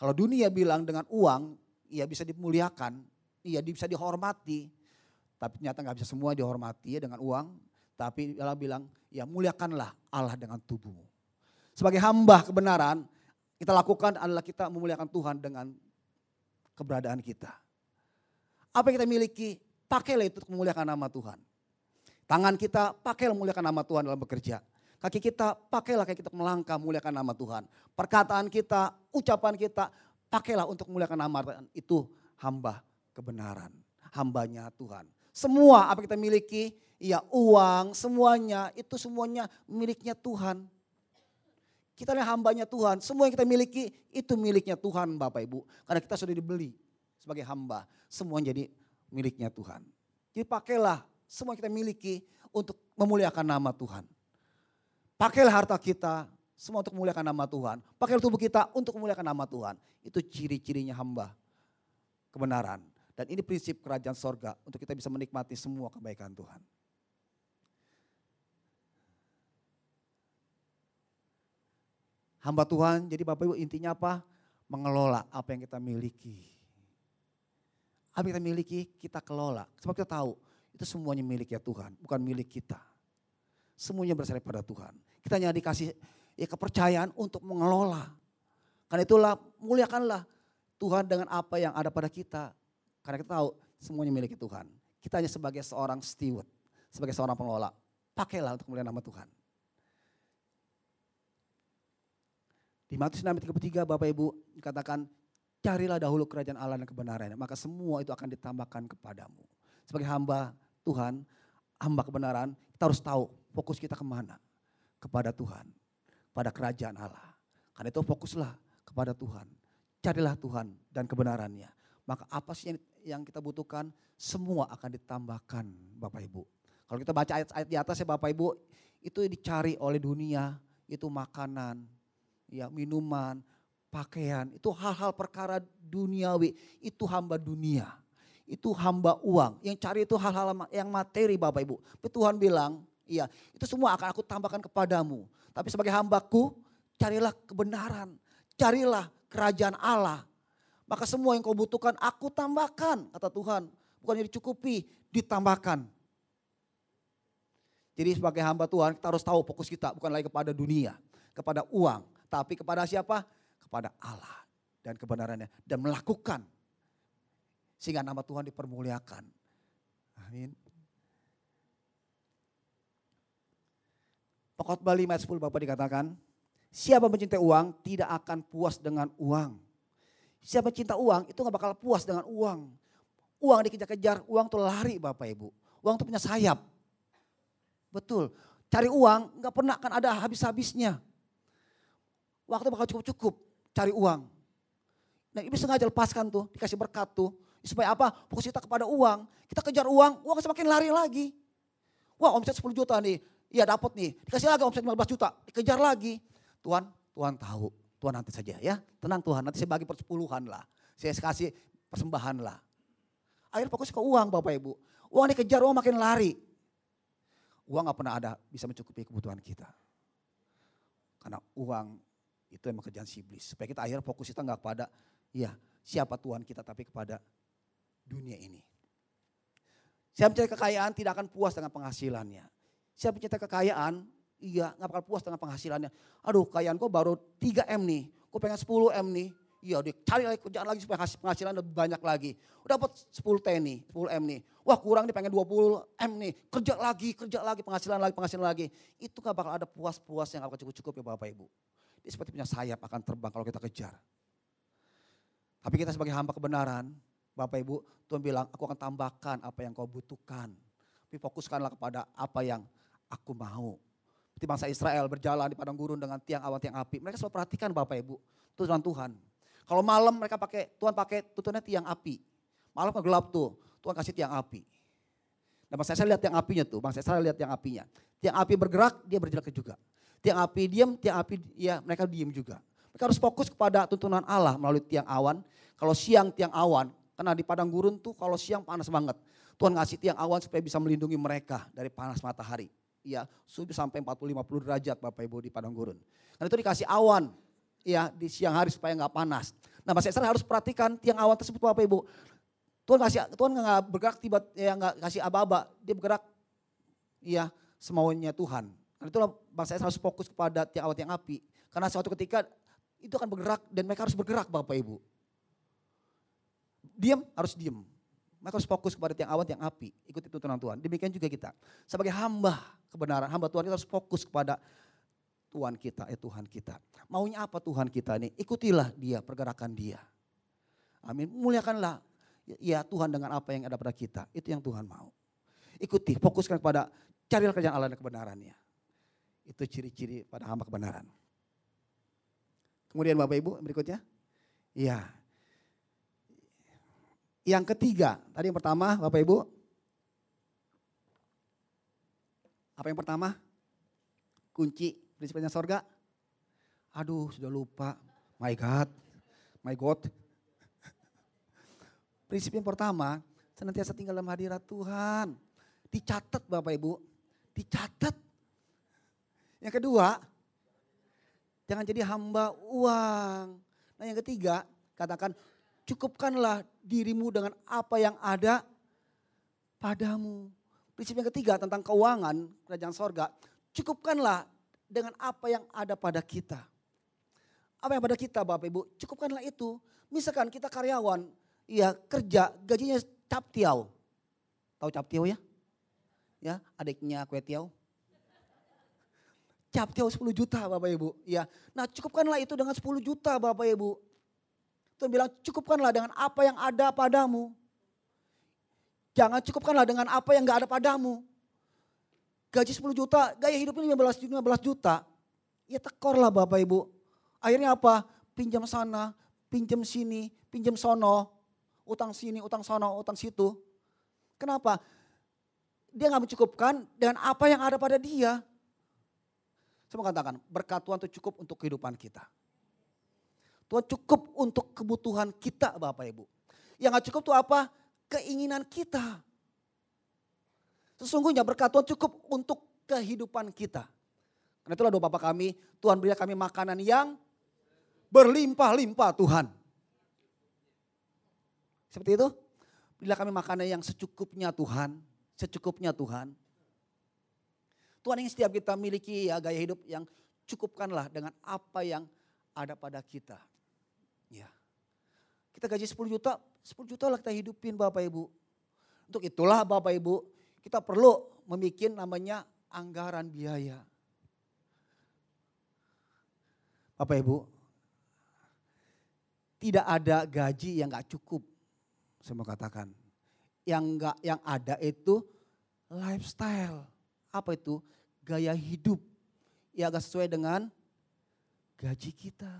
Kalau dunia bilang dengan uang, ia bisa dimuliakan, ia bisa dihormati. Tapi ternyata nggak bisa semua dihormati ya dengan uang. Tapi Allah bilang, ya muliakanlah Allah dengan tubuhmu. Sebagai hamba kebenaran, kita lakukan adalah kita memuliakan Tuhan dengan keberadaan kita. Apa yang kita miliki, pakailah itu memuliakan nama Tuhan. Tangan kita pakailah memuliakan nama Tuhan dalam bekerja. Kaki kita pakailah kayak kita melangkah muliakan nama Tuhan. Perkataan kita, ucapan kita, pakailah untuk memuliakan nama Tuhan. Itu hamba kebenaran, hambanya Tuhan. Semua apa kita miliki, ya uang, semuanya, itu semuanya miliknya Tuhan. Kita adalah hambanya Tuhan, semua yang kita miliki itu miliknya Tuhan Bapak Ibu. Karena kita sudah dibeli sebagai hamba, semua jadi miliknya Tuhan. Jadi pakailah semua yang kita miliki untuk memuliakan nama Tuhan. Pakailah harta kita semua untuk memuliakan nama Tuhan. Pakailah tubuh kita untuk memuliakan nama Tuhan. Itu ciri-cirinya hamba kebenaran. Dan ini prinsip kerajaan sorga untuk kita bisa menikmati semua kebaikan Tuhan. Hamba Tuhan, jadi Bapak Ibu intinya apa? Mengelola apa yang kita miliki. Apa yang kita miliki, kita kelola. Sebab kita tahu, itu semuanya milik ya Tuhan, bukan milik kita. Semuanya berasal pada Tuhan. Kita hanya dikasih ya kepercayaan untuk mengelola. Karena itulah muliakanlah Tuhan dengan apa yang ada pada kita. Karena kita tahu semuanya milik Tuhan. Kita hanya sebagai seorang steward, sebagai seorang pengelola. Pakailah untuk mulia nama Tuhan. Di Matius 6:33 Bapak Ibu dikatakan carilah dahulu kerajaan Allah dan kebenarannya, maka semua itu akan ditambahkan kepadamu. Sebagai hamba Tuhan, hamba kebenaran, kita harus tahu fokus kita ke mana. Kepada Tuhan, pada kerajaan Allah. Karena itu fokuslah kepada Tuhan. Carilah Tuhan dan kebenarannya. Maka apa sih yang kita butuhkan, semua akan ditambahkan Bapak Ibu. Kalau kita baca ayat-ayat di atas ya Bapak Ibu, itu dicari oleh dunia, itu makanan, ya minuman, pakaian, itu hal-hal perkara duniawi, itu hamba dunia itu hamba uang. Yang cari itu hal-hal yang materi Bapak Ibu. Tapi Tuhan bilang, iya itu semua akan aku tambahkan kepadamu. Tapi sebagai hambaku, carilah kebenaran. Carilah kerajaan Allah. Maka semua yang kau butuhkan aku tambahkan, kata Tuhan. Bukan dicukupi, ditambahkan. Jadi sebagai hamba Tuhan kita harus tahu fokus kita bukan lagi kepada dunia, kepada uang. Tapi kepada siapa? Kepada Allah dan kebenarannya. Dan melakukan sehingga nama Tuhan dipermuliakan. Amin. Pokok 5 ayat 10 Bapak dikatakan, siapa mencintai uang tidak akan puas dengan uang. Siapa cinta uang itu gak bakal puas dengan uang. Uang dikejar-kejar, uang tuh lari Bapak Ibu. Uang tuh punya sayap. Betul, cari uang gak pernah akan ada habis-habisnya. Waktu bakal cukup-cukup cari uang. Nah ibu sengaja lepaskan tuh, dikasih berkat tuh. Supaya apa? Fokus kita kepada uang. Kita kejar uang, uang semakin lari lagi. Wah omset 10 juta nih, iya dapat nih. Dikasih lagi omset 15 juta, dikejar lagi. Tuhan, Tuhan tahu. Tuhan nanti saja ya. Tenang Tuhan, nanti saya bagi persepuluhan lah. Saya kasih persembahan lah. Akhirnya fokus ke uang Bapak Ibu. Uang dikejar, uang makin lari. Uang gak pernah ada bisa mencukupi kebutuhan kita. Karena uang itu emang kerjaan si iblis. Supaya kita akhirnya fokus kita gak pada, ya siapa Tuhan kita tapi kepada dunia ini. Siapa mencari kekayaan tidak akan puas dengan penghasilannya. Siapa mencari kekayaan, Iya, nggak bakal puas dengan penghasilannya. Aduh, kayaan kok baru 3 M nih, kok pengen 10 M nih. Iya, dia cari lagi kerjaan lagi supaya penghasilan lebih banyak lagi. Udah dapat 10 T nih, 10 M nih. Wah kurang nih pengen 20 M nih. Kerja lagi, kerja lagi, penghasilan lagi, penghasilan lagi. Itu gak bakal ada puas-puas yang gak cukup-cukup ya Bapak Ibu. Dia seperti punya sayap akan terbang kalau kita kejar. Tapi kita sebagai hamba kebenaran, Bapak Ibu, Tuhan bilang, aku akan tambahkan apa yang kau butuhkan. Tapi fokuskanlah kepada apa yang aku mau. Seperti bangsa Israel berjalan di padang gurun dengan tiang awan, tiang api. Mereka selalu perhatikan Bapak Ibu, Tuhan Tuhan. Kalau malam mereka pakai, Tuhan pakai tuturnya tiang api. Malam kan gelap tuh, Tuhan kasih tiang api. Nah bangsa Israel lihat tiang apinya tuh, bangsa Israel lihat tiang apinya. Tiang api bergerak, dia bergerak juga. Tiang api diam, tiang api ya mereka diam juga. Mereka harus fokus kepada tuntunan Allah melalui tiang awan. Kalau siang tiang awan, karena di padang gurun tuh kalau siang panas banget. Tuhan ngasih tiang awan supaya bisa melindungi mereka dari panas matahari. Ya, suhu sampai 40-50 derajat Bapak Ibu di padang gurun. Karena itu dikasih awan ya di siang hari supaya nggak panas. Nah, Mas Esther harus perhatikan tiang awan tersebut Bapak Ibu. Tuhan kasih Tuhan nggak bergerak tiba ya nggak kasih aba-aba, dia bergerak ya semaunya Tuhan. Karena itulah bangsa Israel harus fokus kepada tiang awan tiang api. Karena suatu ketika itu akan bergerak dan mereka harus bergerak Bapak Ibu. Diam harus diam. Mereka harus fokus kepada tiang awan, tiang api. Ikuti tuntunan Tuhan. Demikian juga kita. Sebagai hamba kebenaran, hamba Tuhan kita harus fokus kepada Tuhan kita, eh Tuhan kita. Maunya apa Tuhan kita ini? Ikutilah dia, pergerakan dia. Amin. Muliakanlah ya Tuhan dengan apa yang ada pada kita. Itu yang Tuhan mau. Ikuti, fokuskan kepada carilah kerjaan Allah dan kebenarannya. Itu ciri-ciri pada hamba kebenaran. Kemudian Bapak Ibu berikutnya. Ya. Yang ketiga, tadi yang pertama Bapak Ibu. Apa yang pertama? Kunci prinsipnya sorga? Aduh sudah lupa. My God. My God. Prinsip yang pertama, senantiasa tinggal dalam hadirat Tuhan. Dicatat Bapak Ibu. Dicatat. Yang kedua, jangan jadi hamba uang. Nah yang ketiga, katakan cukupkanlah dirimu dengan apa yang ada padamu. Prinsip yang ketiga tentang keuangan kerajaan sorga, cukupkanlah dengan apa yang ada pada kita. Apa yang pada kita Bapak Ibu, cukupkanlah itu. Misalkan kita karyawan, ya kerja gajinya cap tiau. Tahu cap tiau ya? Ya, adiknya kue tiau. Cap tiau 10 juta Bapak Ibu. Ya, nah cukupkanlah itu dengan 10 juta Bapak Ibu. Tuhan bilang cukupkanlah dengan apa yang ada padamu. Jangan cukupkanlah dengan apa yang gak ada padamu. Gaji 10 juta, gaya hidupnya 15, 15 juta. Ya tekor lah Bapak Ibu. Akhirnya apa? Pinjam sana, pinjam sini, pinjam sono. Utang sini, utang sono, utang situ. Kenapa? Dia gak mencukupkan dengan apa yang ada pada dia. Saya mau katakan, berkat Tuhan itu cukup untuk kehidupan kita. Tuhan cukup untuk kebutuhan kita Bapak Ibu. Yang gak cukup itu apa? Keinginan kita. Sesungguhnya berkat Tuhan cukup untuk kehidupan kita. Karena itulah doa Bapak kami, Tuhan beri kami makanan yang berlimpah-limpah Tuhan. Seperti itu. Berilah kami makanan yang secukupnya Tuhan. Secukupnya Tuhan. Tuhan yang setiap kita miliki ya gaya hidup yang cukupkanlah dengan apa yang ada pada kita. Ya. Kita gaji 10 juta, 10 juta lah kita hidupin Bapak Ibu. Untuk itulah Bapak Ibu, kita perlu membuat namanya anggaran biaya. Bapak Ibu, tidak ada gaji yang gak cukup. Saya mau katakan. Yang gak, yang ada itu lifestyle. Apa itu? Gaya hidup. yang agak sesuai dengan gaji kita.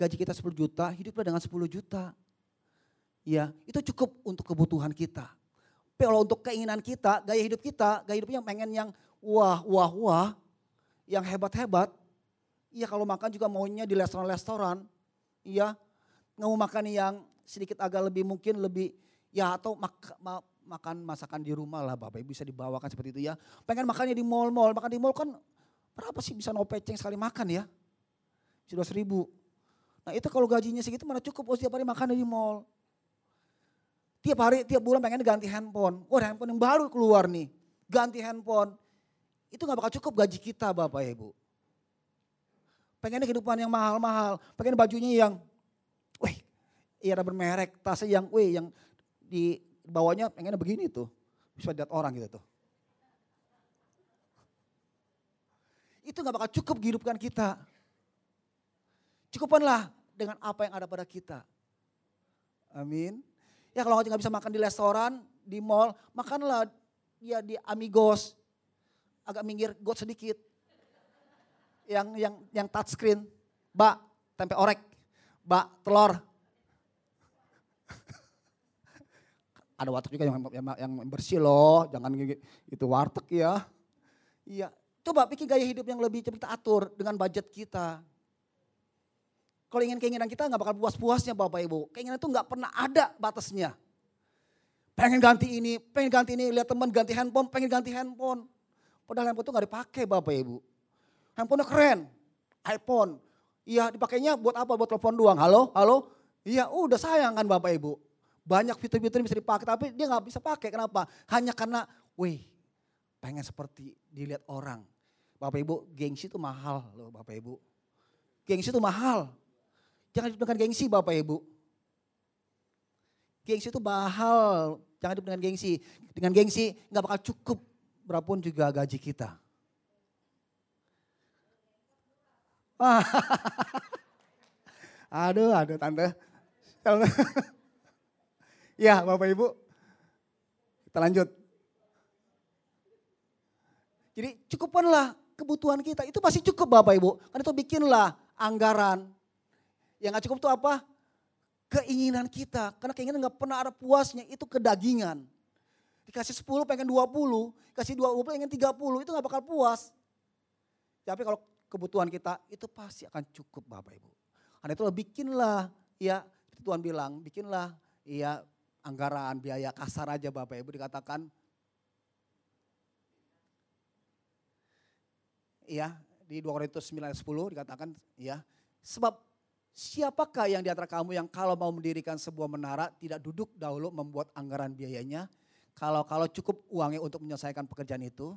Gaji kita 10 juta, hiduplah dengan 10 juta. Ya, itu cukup untuk kebutuhan kita. Tapi kalau untuk keinginan kita, gaya hidup kita, gaya hidupnya pengen yang wah, wah, wah, yang hebat-hebat. Iya kalau makan juga maunya di restoran-restoran. Iya, nggak mau makan yang sedikit agak lebih mungkin lebih ya atau makan masakan di rumah lah Bapak Ibu bisa dibawakan seperti itu ya. Pengen makannya di mall-mall, makan di mall kan berapa sih bisa no peceng sekali makan ya? Sudah seribu. Nah itu kalau gajinya segitu mana cukup oh setiap hari makan di mall. Tiap hari, tiap bulan pengen ganti handphone. Wah handphone yang baru keluar nih. Ganti handphone. itu gak bakal cukup gaji kita Bapak Ibu. Pengennya kehidupan yang mahal-mahal, pengen bajunya yang, wih, iya bermerek, tasnya yang, wih, yang di bawahnya pengennya begini tuh. Bisa lihat orang gitu tuh. Itu gak bakal cukup menghidupkan kita. Cukupanlah dengan apa yang ada pada kita. Amin. Ya kalau nggak bisa makan di restoran, di mall, makanlah ya di Amigos, agak minggir got sedikit. Yang yang yang touch screen, bak tempe orek, bak telur. Ada warteg juga yang, yang, bersih loh, jangan itu warteg ya. Iya, coba bikin gaya hidup yang lebih kita atur dengan budget kita. Kalau ingin keinginan kita nggak bakal puas-puasnya Bapak Ibu. Keinginan itu nggak pernah ada batasnya. Pengen ganti ini, pengen ganti ini, lihat teman ganti handphone, pengen ganti handphone. Padahal handphone itu nggak dipakai Bapak Ibu. Handphonenya keren, iPhone. Iya dipakainya buat apa? Buat telepon doang. Halo, halo. Iya udah sayang kan Bapak Ibu. Banyak fitur-fitur bisa dipakai tapi dia nggak bisa pakai. Kenapa? Hanya karena, wih pengen seperti dilihat orang. Bapak Ibu, gengsi itu mahal loh Bapak Ibu. Gengsi itu mahal. Jangan hidup dengan gengsi Bapak Ibu. Gengsi itu mahal, jangan hidup dengan gengsi. Dengan gengsi nggak bakal cukup berapun juga gaji kita. aduh, aduh tante. Ya Bapak Ibu, kita lanjut. Jadi cukupkanlah kebutuhan kita. Itu pasti cukup Bapak Ibu. Karena itu bikinlah anggaran, yang gak cukup itu apa? Keinginan kita. Karena keinginan gak pernah ada puasnya, itu kedagingan. Dikasih 10 pengen 20, kasih 20 pengen 30, itu gak bakal puas. Tapi kalau kebutuhan kita itu pasti akan cukup Bapak Ibu. Karena itu bikinlah ya Tuhan bilang bikinlah ya anggaran biaya kasar aja Bapak Ibu dikatakan ya di 2 Korintus 9 10 dikatakan ya sebab Siapakah yang di antara kamu yang kalau mau mendirikan sebuah menara tidak duduk dahulu membuat anggaran biayanya? Kalau kalau cukup uangnya untuk menyelesaikan pekerjaan itu,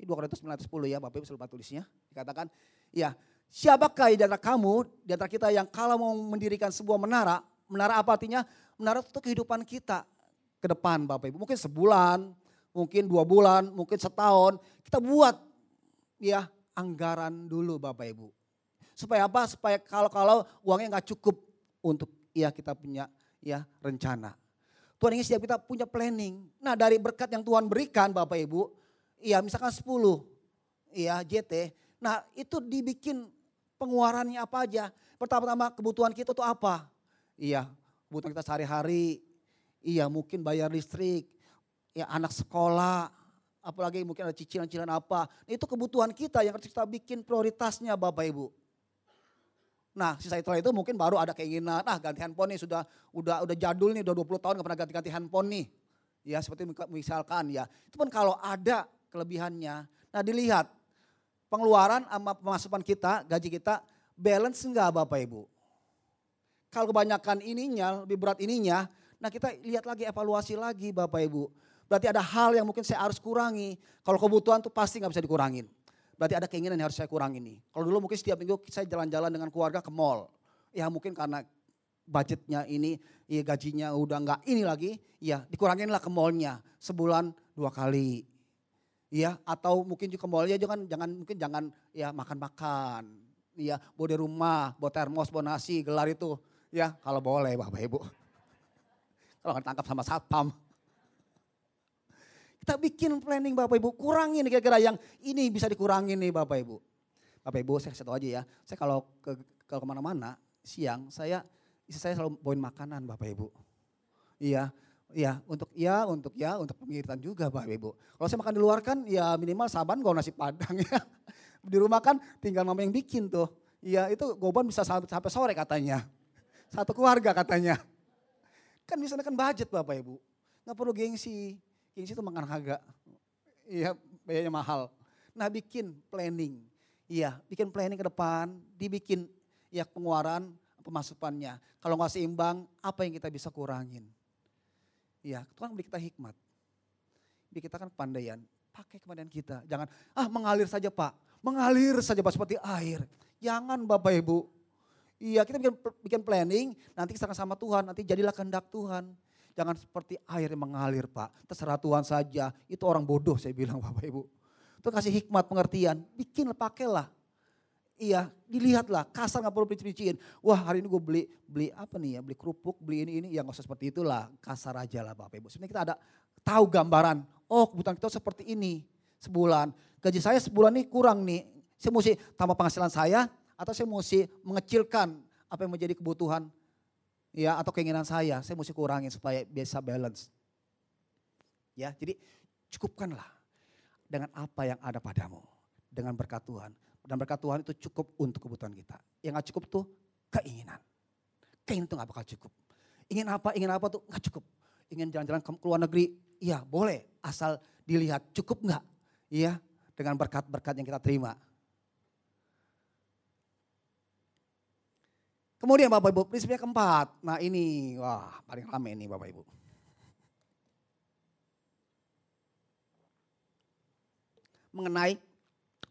ini 2 Korintus 9 10 ya Bapak Ibu lupa tulisnya. Dikatakan, ya siapakah di antara kamu, di antara kita yang kalau mau mendirikan sebuah menara, menara apa artinya? Menara itu kehidupan kita ke depan Bapak Ibu. Mungkin sebulan, mungkin dua bulan, mungkin setahun. Kita buat ya anggaran dulu Bapak Ibu. Supaya apa? Supaya kalau-kalau uangnya nggak cukup untuk ya kita punya ya rencana. Tuhan ingin setiap kita punya planning. Nah dari berkat yang Tuhan berikan Bapak Ibu, ya misalkan 10 ya JT. Nah itu dibikin pengeluarannya apa aja. Pertama-tama kebutuhan kita itu apa? Iya kebutuhan kita sehari-hari. Iya mungkin bayar listrik, ya anak sekolah, apalagi mungkin ada cicilan-cicilan apa. Nah, itu kebutuhan kita yang harus kita bikin prioritasnya Bapak Ibu. Nah sisa setelah itu mungkin baru ada keinginan, ah ganti handphone nih sudah udah udah jadul nih, udah 20 tahun gak pernah ganti-ganti handphone nih. Ya seperti misalkan ya, itu pun kalau ada kelebihannya. Nah dilihat pengeluaran sama pemasukan kita, gaji kita balance enggak Bapak Ibu. Kalau kebanyakan ininya, lebih berat ininya, nah kita lihat lagi evaluasi lagi Bapak Ibu. Berarti ada hal yang mungkin saya harus kurangi. Kalau kebutuhan tuh pasti nggak bisa dikurangin berarti ada keinginan yang harus saya kurangi nih. Kalau dulu mungkin setiap minggu saya jalan-jalan dengan keluarga ke mall. Ya mungkin karena budgetnya ini, ya gajinya udah nggak ini lagi, ya dikurangin lah ke mallnya sebulan dua kali. Ya atau mungkin juga ke mallnya jangan jangan mungkin jangan ya makan-makan. Ya bawa di rumah, bawa termos, bawa nasi, gelar itu. Ya kalau boleh Bapak Ibu. Kalau nggak tangkap sama satpam. Kita bikin planning Bapak Ibu, kurangin kira-kira yang ini bisa dikurangin nih Bapak Ibu. Bapak Ibu saya kasih tahu aja ya, saya kalau ke kalau ke mana-mana siang saya istri saya selalu bawain makanan Bapak Ibu. Iya, iya untuk ya untuk ya untuk pengiritan juga Bapak Ibu. Kalau saya makan di luar kan ya minimal saban gak nasi padang ya. Di rumah kan tinggal mama yang bikin tuh. Iya itu goban bisa sampai sore katanya. Satu keluarga katanya. Kan bisa nekan budget Bapak Ibu. Gak perlu gengsi. Gengsi itu makan harga. Iya, biayanya mahal. Nah bikin planning. Iya, bikin planning ke depan, dibikin ya pengeluaran, pemasukannya. Kalau nggak seimbang, apa yang kita bisa kurangin? Iya, Tuhan beri kita hikmat. Beri kita kan pandaian. Pakai kemandirian kita. Jangan, ah mengalir saja Pak. Mengalir saja Pak seperti air. Jangan Bapak Ibu. Iya kita bikin, bikin planning, nanti kita sama Tuhan, nanti jadilah kehendak Tuhan. Jangan seperti air yang mengalir Pak. Terserah Tuhan saja. Itu orang bodoh saya bilang Bapak Ibu. Itu kasih hikmat pengertian. Bikin pakailah. Iya, dilihatlah. Kasar nggak perlu pici-piciin. Wah hari ini gue beli beli apa nih ya, beli kerupuk, beli ini ini. Ya nggak usah seperti itulah. Kasar aja lah Bapak Ibu. Sebenarnya kita ada tahu gambaran. Oh kebutuhan kita seperti ini sebulan. Gaji saya sebulan ini kurang nih. Saya mesti tambah penghasilan saya atau saya mesti mengecilkan apa yang menjadi kebutuhan ya atau keinginan saya, saya mesti kurangin supaya bisa balance. Ya, jadi cukupkanlah dengan apa yang ada padamu, dengan berkat Tuhan. Dan berkat Tuhan itu cukup untuk kebutuhan kita. Yang gak cukup tuh keinginan. Keinginan itu gak bakal cukup. Ingin apa, ingin apa tuh gak cukup. Ingin jalan-jalan ke luar negeri, iya boleh. Asal dilihat cukup gak? Iya, dengan berkat-berkat yang kita terima. Kemudian Bapak Ibu, prinsipnya keempat. Nah ini, wah paling rame ini Bapak Ibu. Mengenai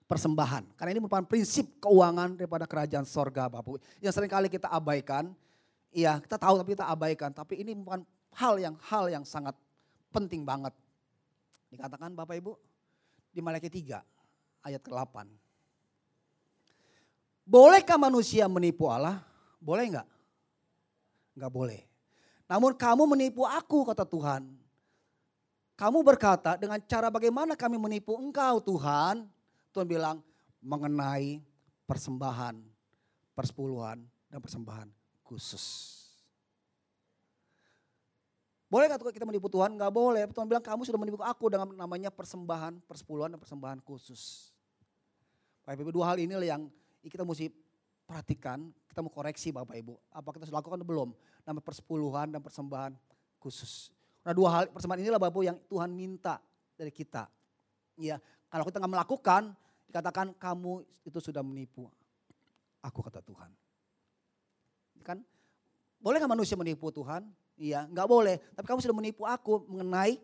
persembahan. Karena ini merupakan prinsip keuangan daripada kerajaan sorga Bapak Ibu. Yang sering kali kita abaikan. Iya kita tahu tapi kita abaikan. Tapi ini merupakan hal yang hal yang sangat penting banget. Dikatakan Bapak Ibu di Malaikat 3 ayat ke-8. Bolehkah manusia menipu Allah? Boleh nggak? Nggak boleh. Namun kamu menipu aku kata Tuhan. Kamu berkata dengan cara bagaimana kami menipu engkau Tuhan. Tuhan bilang mengenai persembahan, persepuluhan dan persembahan khusus. Boleh gak kita menipu Tuhan? Gak boleh. Tuhan bilang kamu sudah menipu aku dengan namanya persembahan, persepuluhan dan persembahan khusus. Ibu dua hal ini yang kita mesti perhatikan, kita mau koreksi Bapak Ibu. Apa kita sudah lakukan belum? Nama persepuluhan dan persembahan khusus. Nah dua hal persembahan inilah Bapak Ibu yang Tuhan minta dari kita. Ya, kalau kita nggak melakukan, dikatakan kamu itu sudah menipu. Aku kata Tuhan. Kan, boleh nggak manusia menipu Tuhan? Iya, nggak boleh. Tapi kamu sudah menipu aku mengenai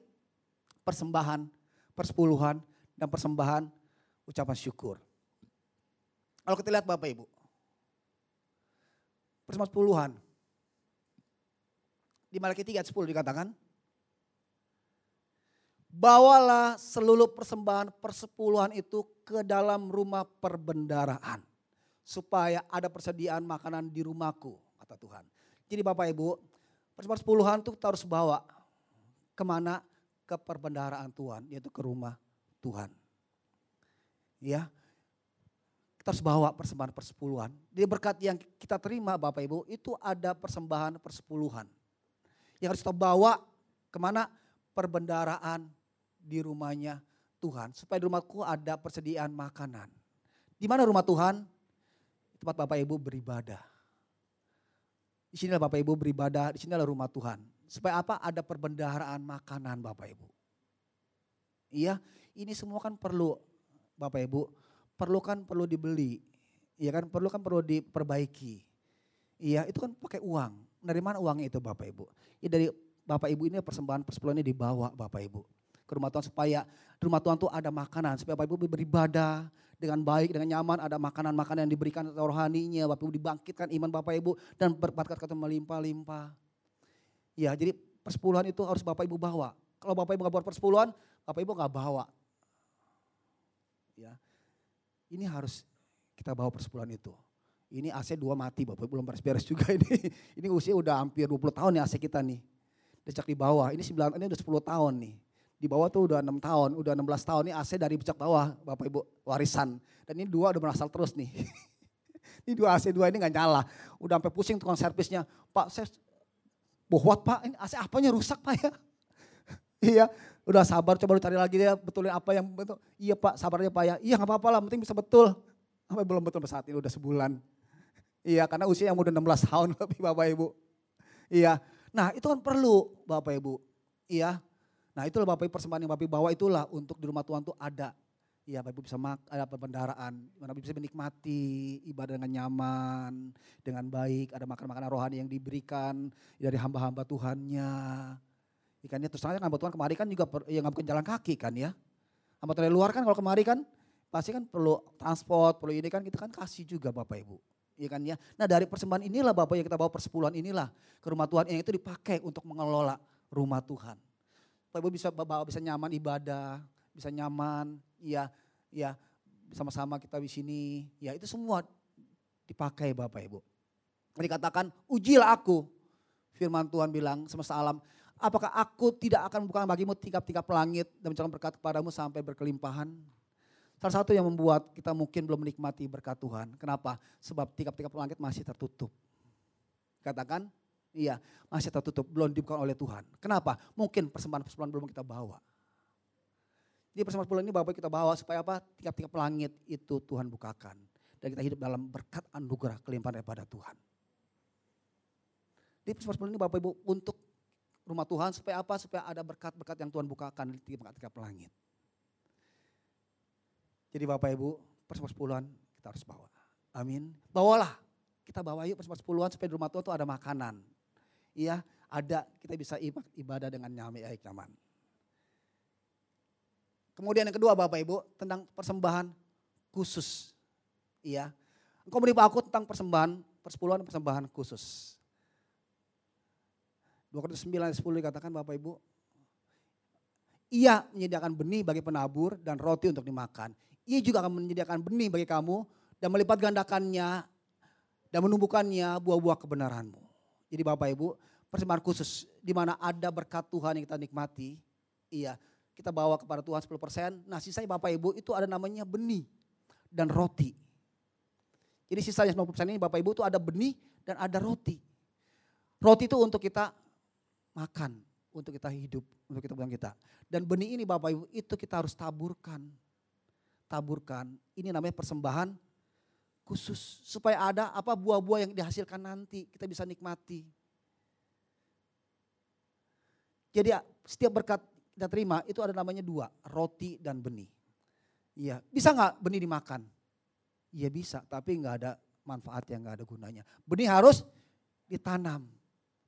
persembahan, persepuluhan, dan persembahan ucapan syukur. Kalau kita lihat Bapak Ibu, Persembahan puluhan. Di Malaki 3 ayat 10 dikatakan. Bawalah seluruh persembahan persepuluhan itu ke dalam rumah perbendaraan. Supaya ada persediaan makanan di rumahku, kata Tuhan. Jadi Bapak Ibu, persembahan sepuluhan itu harus bawa ke mana? Ke perbendaraan Tuhan, yaitu ke rumah Tuhan. Ya, kita harus bawa persembahan persepuluhan. Di berkat yang kita terima Bapak Ibu itu ada persembahan persepuluhan. Yang harus kita bawa ke mana? Perbendaraan di rumahnya Tuhan. Supaya di rumahku ada persediaan makanan. Di mana rumah Tuhan? Tempat Bapak Ibu beribadah. Di sini Bapak Ibu beribadah, di sini adalah rumah Tuhan. Supaya apa? Ada perbendaharaan makanan Bapak Ibu. Iya, ini semua kan perlu Bapak Ibu perlu kan perlu dibeli, iya kan perlu kan perlu diperbaiki. Iya itu kan pakai uang. Dari mana uangnya itu Bapak Ibu? Ya dari Bapak Ibu ini persembahan persepuluhan ini dibawa Bapak Ibu ke rumah Tuhan supaya rumah Tuhan tuh ada makanan supaya Bapak Ibu beribadah dengan baik dengan nyaman ada makanan-makanan yang diberikan rohaninya Bapak Ibu dibangkitkan iman Bapak Ibu dan berkat kata melimpah-limpah. Ya jadi persepuluhan itu harus Bapak Ibu bawa. Kalau Bapak Ibu nggak buat persepuluhan, Bapak Ibu nggak bawa. Ya, ini harus kita bawa persepuluhan itu. Ini AC dua mati Bapak belum beres-beres juga ini. Ini usia udah hampir 20 tahun ya AC kita nih. Becak di bawah, ini 9, ini udah 10 tahun nih. Di bawah tuh udah 6 tahun, udah 16 tahun. Ini AC dari becak bawah Bapak Ibu warisan. Dan ini dua udah berasal terus nih. ini dua AC dua ini gak nyala. Udah sampai pusing tukang servisnya. Pak saya bohwat pak, ini AC apanya rusak pak ya. iya, Udah sabar coba lu cari lagi dia betulin apa yang betul. Iya pak sabarnya pak ya. Iya gak apa-apa lah penting bisa betul. Apa belum betul saat ini udah sebulan. Iya karena usia yang udah 16 tahun lebih bapak ibu. Iya. Nah itu kan perlu bapak ibu. Iya. Nah itulah bapak ibu persembahan yang bapak ibu bawa itulah untuk di rumah Tuhan tuh ada. Iya Bapak Ibu bisa mak ada perbendaraan, mana bisa menikmati ibadah dengan nyaman, dengan baik, ada makan-makanan rohani yang diberikan dari hamba-hamba Tuhannya. Ikannya terus terang hamba Tuhan kemarin kan juga per, ya nggak bukan jalan kaki kan ya. Hamba dari luar kan kalau kemari kan pasti kan perlu transport, perlu ini kan kita kan kasih juga Bapak Ibu. Iya kan ya. Nah dari persembahan inilah Bapak yang kita bawa persepuluhan inilah ke rumah Tuhan yang itu dipakai untuk mengelola rumah Tuhan. Bapak Ibu bisa bawa bisa nyaman ibadah, bisa nyaman, ya, ya sama-sama kita di sini, ya itu semua dipakai Bapak Ibu. Dikatakan ujilah aku, firman Tuhan bilang semesta alam, apakah aku tidak akan membuka bagimu tingkap-tingkap langit dan mencurahkan berkat kepadamu sampai berkelimpahan? Salah satu yang membuat kita mungkin belum menikmati berkat Tuhan. Kenapa? Sebab tingkap-tingkap langit masih tertutup. Katakan, iya masih tertutup, belum dibuka oleh Tuhan. Kenapa? Mungkin persembahan-persembahan belum kita bawa. Jadi persembahan ini Bapak kita bawa supaya apa? Tingkap-tingkap langit itu Tuhan bukakan. Dan kita hidup dalam berkat anugerah kelimpahan daripada Tuhan. Di persembahan ini Bapak Ibu untuk rumah Tuhan supaya apa? Supaya ada berkat-berkat yang Tuhan bukakan di tingkap-tingkap langit. Jadi Bapak Ibu, persepuluhan kita harus bawa. Amin. Bawalah. Kita bawa yuk persepuluhan supaya di rumah Tuhan itu ada makanan. Iya, ada kita bisa ibadah dengan nyaman, baik nyaman. Kemudian yang kedua Bapak Ibu tentang persembahan khusus. Iya. Engkau beri aku tentang persembahan, persepuluhan persembahan khusus. 2 Korintus 9 ayat 10 dikatakan Bapak Ibu, ia menyediakan benih bagi penabur dan roti untuk dimakan. Ia juga akan menyediakan benih bagi kamu dan melipat gandakannya dan menumbuhkannya buah-buah kebenaranmu. Jadi Bapak Ibu, persembahan khusus di mana ada berkat Tuhan yang kita nikmati, iya, kita bawa kepada Tuhan 10%. Nah, sisanya Bapak Ibu itu ada namanya benih dan roti. Jadi sisanya 90% ini Bapak Ibu itu ada benih dan ada roti. Roti itu untuk kita makan, untuk kita hidup, untuk kita buang kita. Dan benih ini Bapak Ibu itu kita harus taburkan taburkan. Ini namanya persembahan khusus supaya ada apa buah-buah yang dihasilkan nanti kita bisa nikmati. Jadi setiap berkat kita terima itu ada namanya dua, roti dan benih. Iya, bisa nggak benih dimakan? Iya bisa, tapi nggak ada manfaat yang nggak ada gunanya. Benih harus ditanam,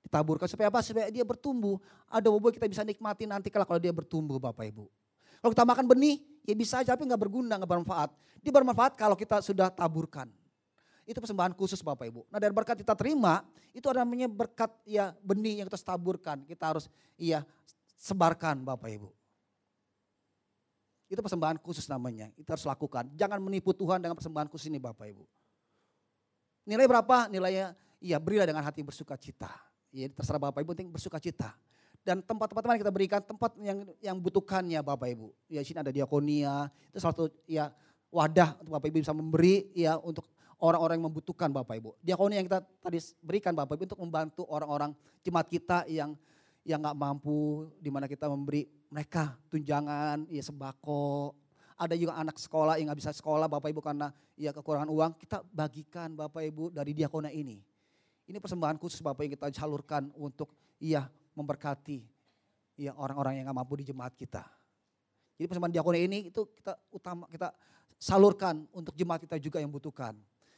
ditaburkan supaya apa? Supaya dia bertumbuh. Ada buah kita bisa nikmati nanti kalau dia bertumbuh Bapak Ibu. Kalau kita makan benih, ya bisa aja tapi nggak berguna, nggak bermanfaat. Dia bermanfaat kalau kita sudah taburkan. Itu persembahan khusus Bapak Ibu. Nah dari berkat kita terima, itu ada namanya berkat ya benih yang kita taburkan. Kita harus iya sebarkan Bapak Ibu. Itu persembahan khusus namanya, itu harus lakukan. Jangan menipu Tuhan dengan persembahan khusus ini Bapak Ibu. Nilai berapa? Nilainya, iya berilah dengan hati bersuka cita. Ya, terserah Bapak Ibu penting bersuka cita dan tempat-tempat mana kita berikan tempat yang yang butuhkannya Bapak Ibu. Ya sini ada diakonia, itu salah satu ya wadah untuk Bapak Ibu bisa memberi ya untuk orang-orang yang membutuhkan Bapak Ibu. Diakonia yang kita tadi berikan Bapak Ibu untuk membantu orang-orang jemaat kita yang yang nggak mampu, di mana kita memberi mereka tunjangan, ya sembako. Ada juga anak sekolah yang nggak bisa sekolah Bapak Ibu karena ya kekurangan uang, kita bagikan Bapak Ibu dari diakonia ini. Ini persembahan khusus Bapak yang kita salurkan untuk iya memberkati ya orang-orang yang nggak mampu di jemaat kita. Jadi persembahan diakonia ini itu kita utama kita salurkan untuk jemaat kita juga yang butuhkan.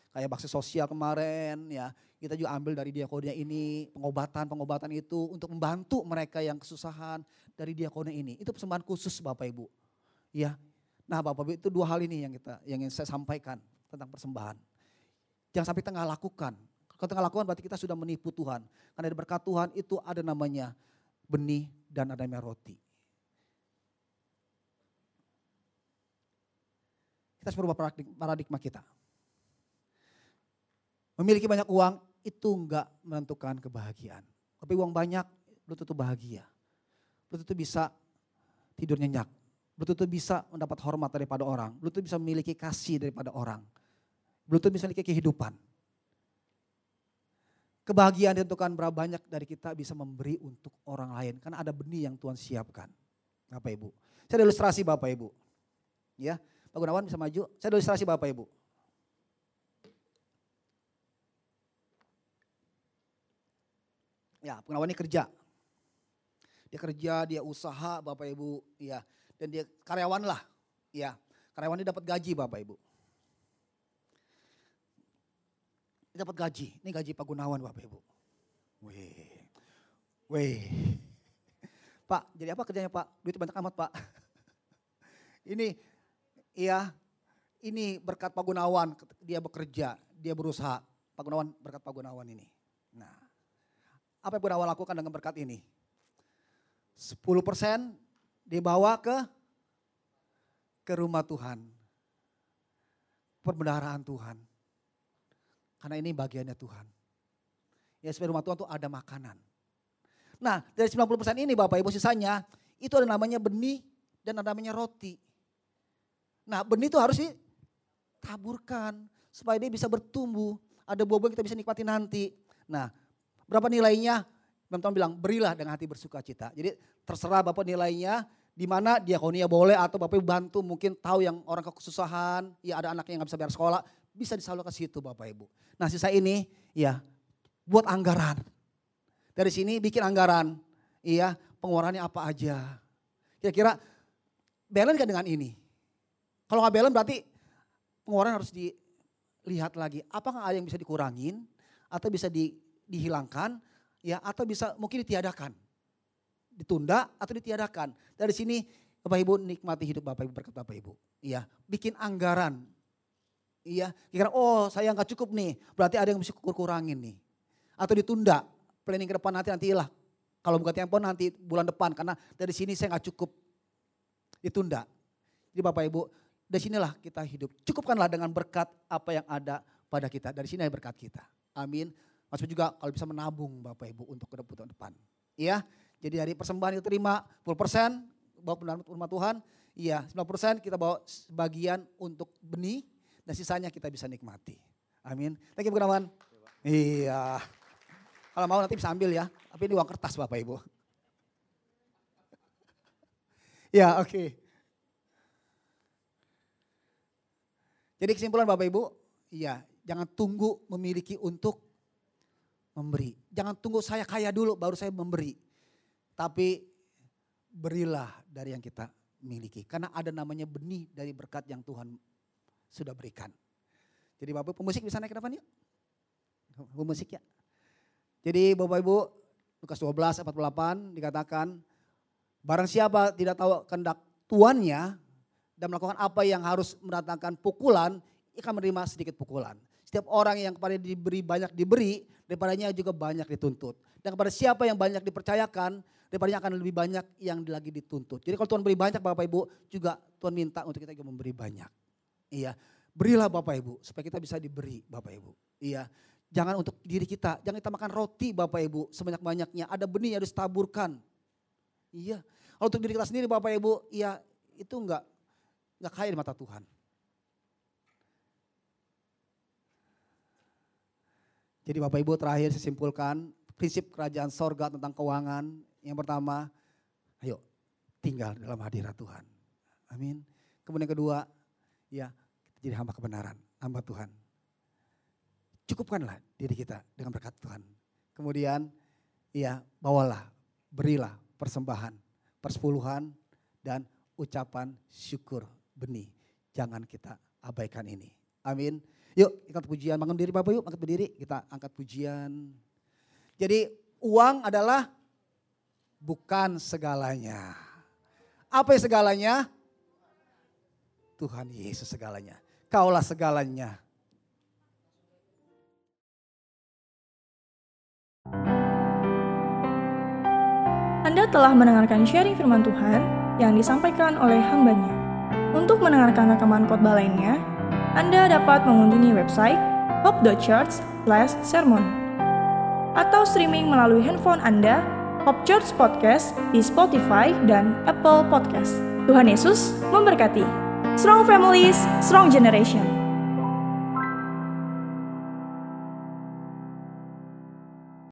Kayak bakti sosial kemarin ya, kita juga ambil dari diakonia ini pengobatan-pengobatan itu untuk membantu mereka yang kesusahan dari diakonia ini. Itu persembahan khusus Bapak Ibu. Ya. Nah, Bapak Ibu itu dua hal ini yang kita yang ingin saya sampaikan tentang persembahan. Jangan sampai tengah lakukan. Tengah lakukan berarti kita sudah menipu Tuhan. Karena dari berkat Tuhan itu ada namanya benih dan ada namanya roti. Kita harus merubah paradigma kita. Memiliki banyak uang itu enggak menentukan kebahagiaan. Tapi uang banyak belum tentu bahagia. Belum tentu bisa tidur nyenyak. Belum tentu bisa mendapat hormat daripada orang. Belum tentu bisa memiliki kasih daripada orang. Belum tentu bisa memiliki kehidupan. Kebahagiaan ditentukan berapa banyak dari kita bisa memberi untuk orang lain. Karena ada benih yang Tuhan siapkan. Bapak Ibu. Saya ada ilustrasi Bapak Ibu. Ya, Pak Gunawan bisa maju. Saya ada ilustrasi Bapak Ibu. Ya, Gunawan ini kerja. Dia kerja, dia usaha Bapak Ibu. Ya, dan dia karyawan lah. Ya, karyawan ini dapat gaji Bapak Ibu. Dapat gaji. Ini gaji Pak Gunawan Bapak Ibu. Wih. Wih. Pak, jadi apa kerjanya Pak? Duit banyak amat Pak. Ini iya, ini berkat Pak Gunawan, dia bekerja, dia berusaha. Pak Gunawan, berkat Pak Gunawan ini. Nah, apa yang Gunawan lakukan dengan berkat ini? 10% dibawa ke ke rumah Tuhan. Perbendaharaan Tuhan. Karena ini bagiannya Tuhan. Ya supaya rumah Tuhan itu ada makanan. Nah dari 90% ini Bapak Ibu sisanya itu ada namanya benih dan ada namanya roti. Nah benih itu harus ditaburkan supaya dia bisa bertumbuh. Ada buah-buah yang kita bisa nikmati nanti. Nah berapa nilainya? Teman-teman bilang berilah dengan hati bersuka cita. Jadi terserah Bapak nilainya di mana diakonia boleh atau Bapak bantu mungkin tahu yang orang kesusahan, ya ada anaknya yang gak bisa bayar sekolah, bisa disalurkan ke situ Bapak Ibu. Nah sisa ini ya buat anggaran. Dari sini bikin anggaran. Iya, pengeluarannya apa aja. Kira-kira balance kan dengan ini? Kalau nggak balance berarti pengeluaran harus dilihat lagi. Apakah ada yang bisa dikurangin atau bisa di, dihilangkan ya atau bisa mungkin ditiadakan. Ditunda atau ditiadakan. Dari sini Bapak Ibu nikmati hidup Bapak Ibu berkat Bapak Ibu. Iya, bikin anggaran. Iya, kira oh saya nggak cukup nih, berarti ada yang mesti kurangin nih atau ditunda planning ke depan nanti nantilah. Kalau bukan tempo nanti bulan depan karena dari sini saya nggak cukup ditunda. Jadi Bapak Ibu dari sinilah kita hidup. Cukupkanlah dengan berkat apa yang ada pada kita. Dari sini berkat kita. Amin. Maksudnya juga kalau bisa menabung Bapak Ibu untuk ke depan. Iya. Jadi dari persembahan kita terima 10% bawa benar rumah Tuhan. Iya 90% kita bawa sebagian untuk benih dan sisanya kita bisa nikmati. Amin. Thank you Gunawan. Iya. Kalau mau nanti bisa ambil ya. Tapi ini uang kertas Bapak Ibu. ya oke. Okay. Jadi kesimpulan Bapak Ibu, iya jangan tunggu memiliki untuk memberi. Jangan tunggu saya kaya dulu baru saya memberi. Tapi berilah dari yang kita miliki. Karena ada namanya benih dari berkat yang Tuhan sudah berikan. Jadi Bapak pemusik bisa naik ke depan yuk. Pemusik ya. Jadi Bapak Ibu, Lukas 12 48 dikatakan, barang siapa tidak tahu kehendak tuannya dan melakukan apa yang harus mendatangkan pukulan, akan menerima sedikit pukulan. Setiap orang yang kepada diberi banyak diberi, daripadanya juga banyak dituntut. Dan kepada siapa yang banyak dipercayakan, daripadanya akan lebih banyak yang lagi dituntut. Jadi kalau Tuhan beri banyak Bapak Ibu, juga Tuhan minta untuk kita juga memberi banyak. Iya, berilah Bapak Ibu supaya kita bisa diberi Bapak Ibu. Iya, Jangan untuk diri kita, jangan kita makan roti Bapak Ibu sebanyak-banyaknya. Ada benih yang harus taburkan. Iya. Kalau untuk diri kita sendiri Bapak Ibu, iya itu enggak enggak kaya di mata Tuhan. Jadi Bapak Ibu terakhir saya simpulkan prinsip kerajaan sorga tentang keuangan. Yang pertama, ayo tinggal dalam hadirat Tuhan. Amin. Kemudian kedua, ya jadi hamba kebenaran, hamba Tuhan. Cukupkanlah diri kita dengan berkat Tuhan. Kemudian ya bawalah, berilah persembahan, persepuluhan dan ucapan syukur benih. Jangan kita abaikan ini. Amin. Yuk angkat pujian, bangun diri Bapak yuk, angkat berdiri, kita angkat pujian. Jadi uang adalah bukan segalanya. Apa yang segalanya? Tuhan Yesus segalanya. Kaulah segalanya. Anda telah mendengarkan sharing firman Tuhan yang disampaikan oleh hambanya. Untuk mendengarkan rekaman khotbah lainnya, Anda dapat mengunjungi website hope.church sermon atau streaming melalui handphone Anda Hope Church Podcast di Spotify dan Apple Podcast. Tuhan Yesus memberkati. Strong families, strong generation.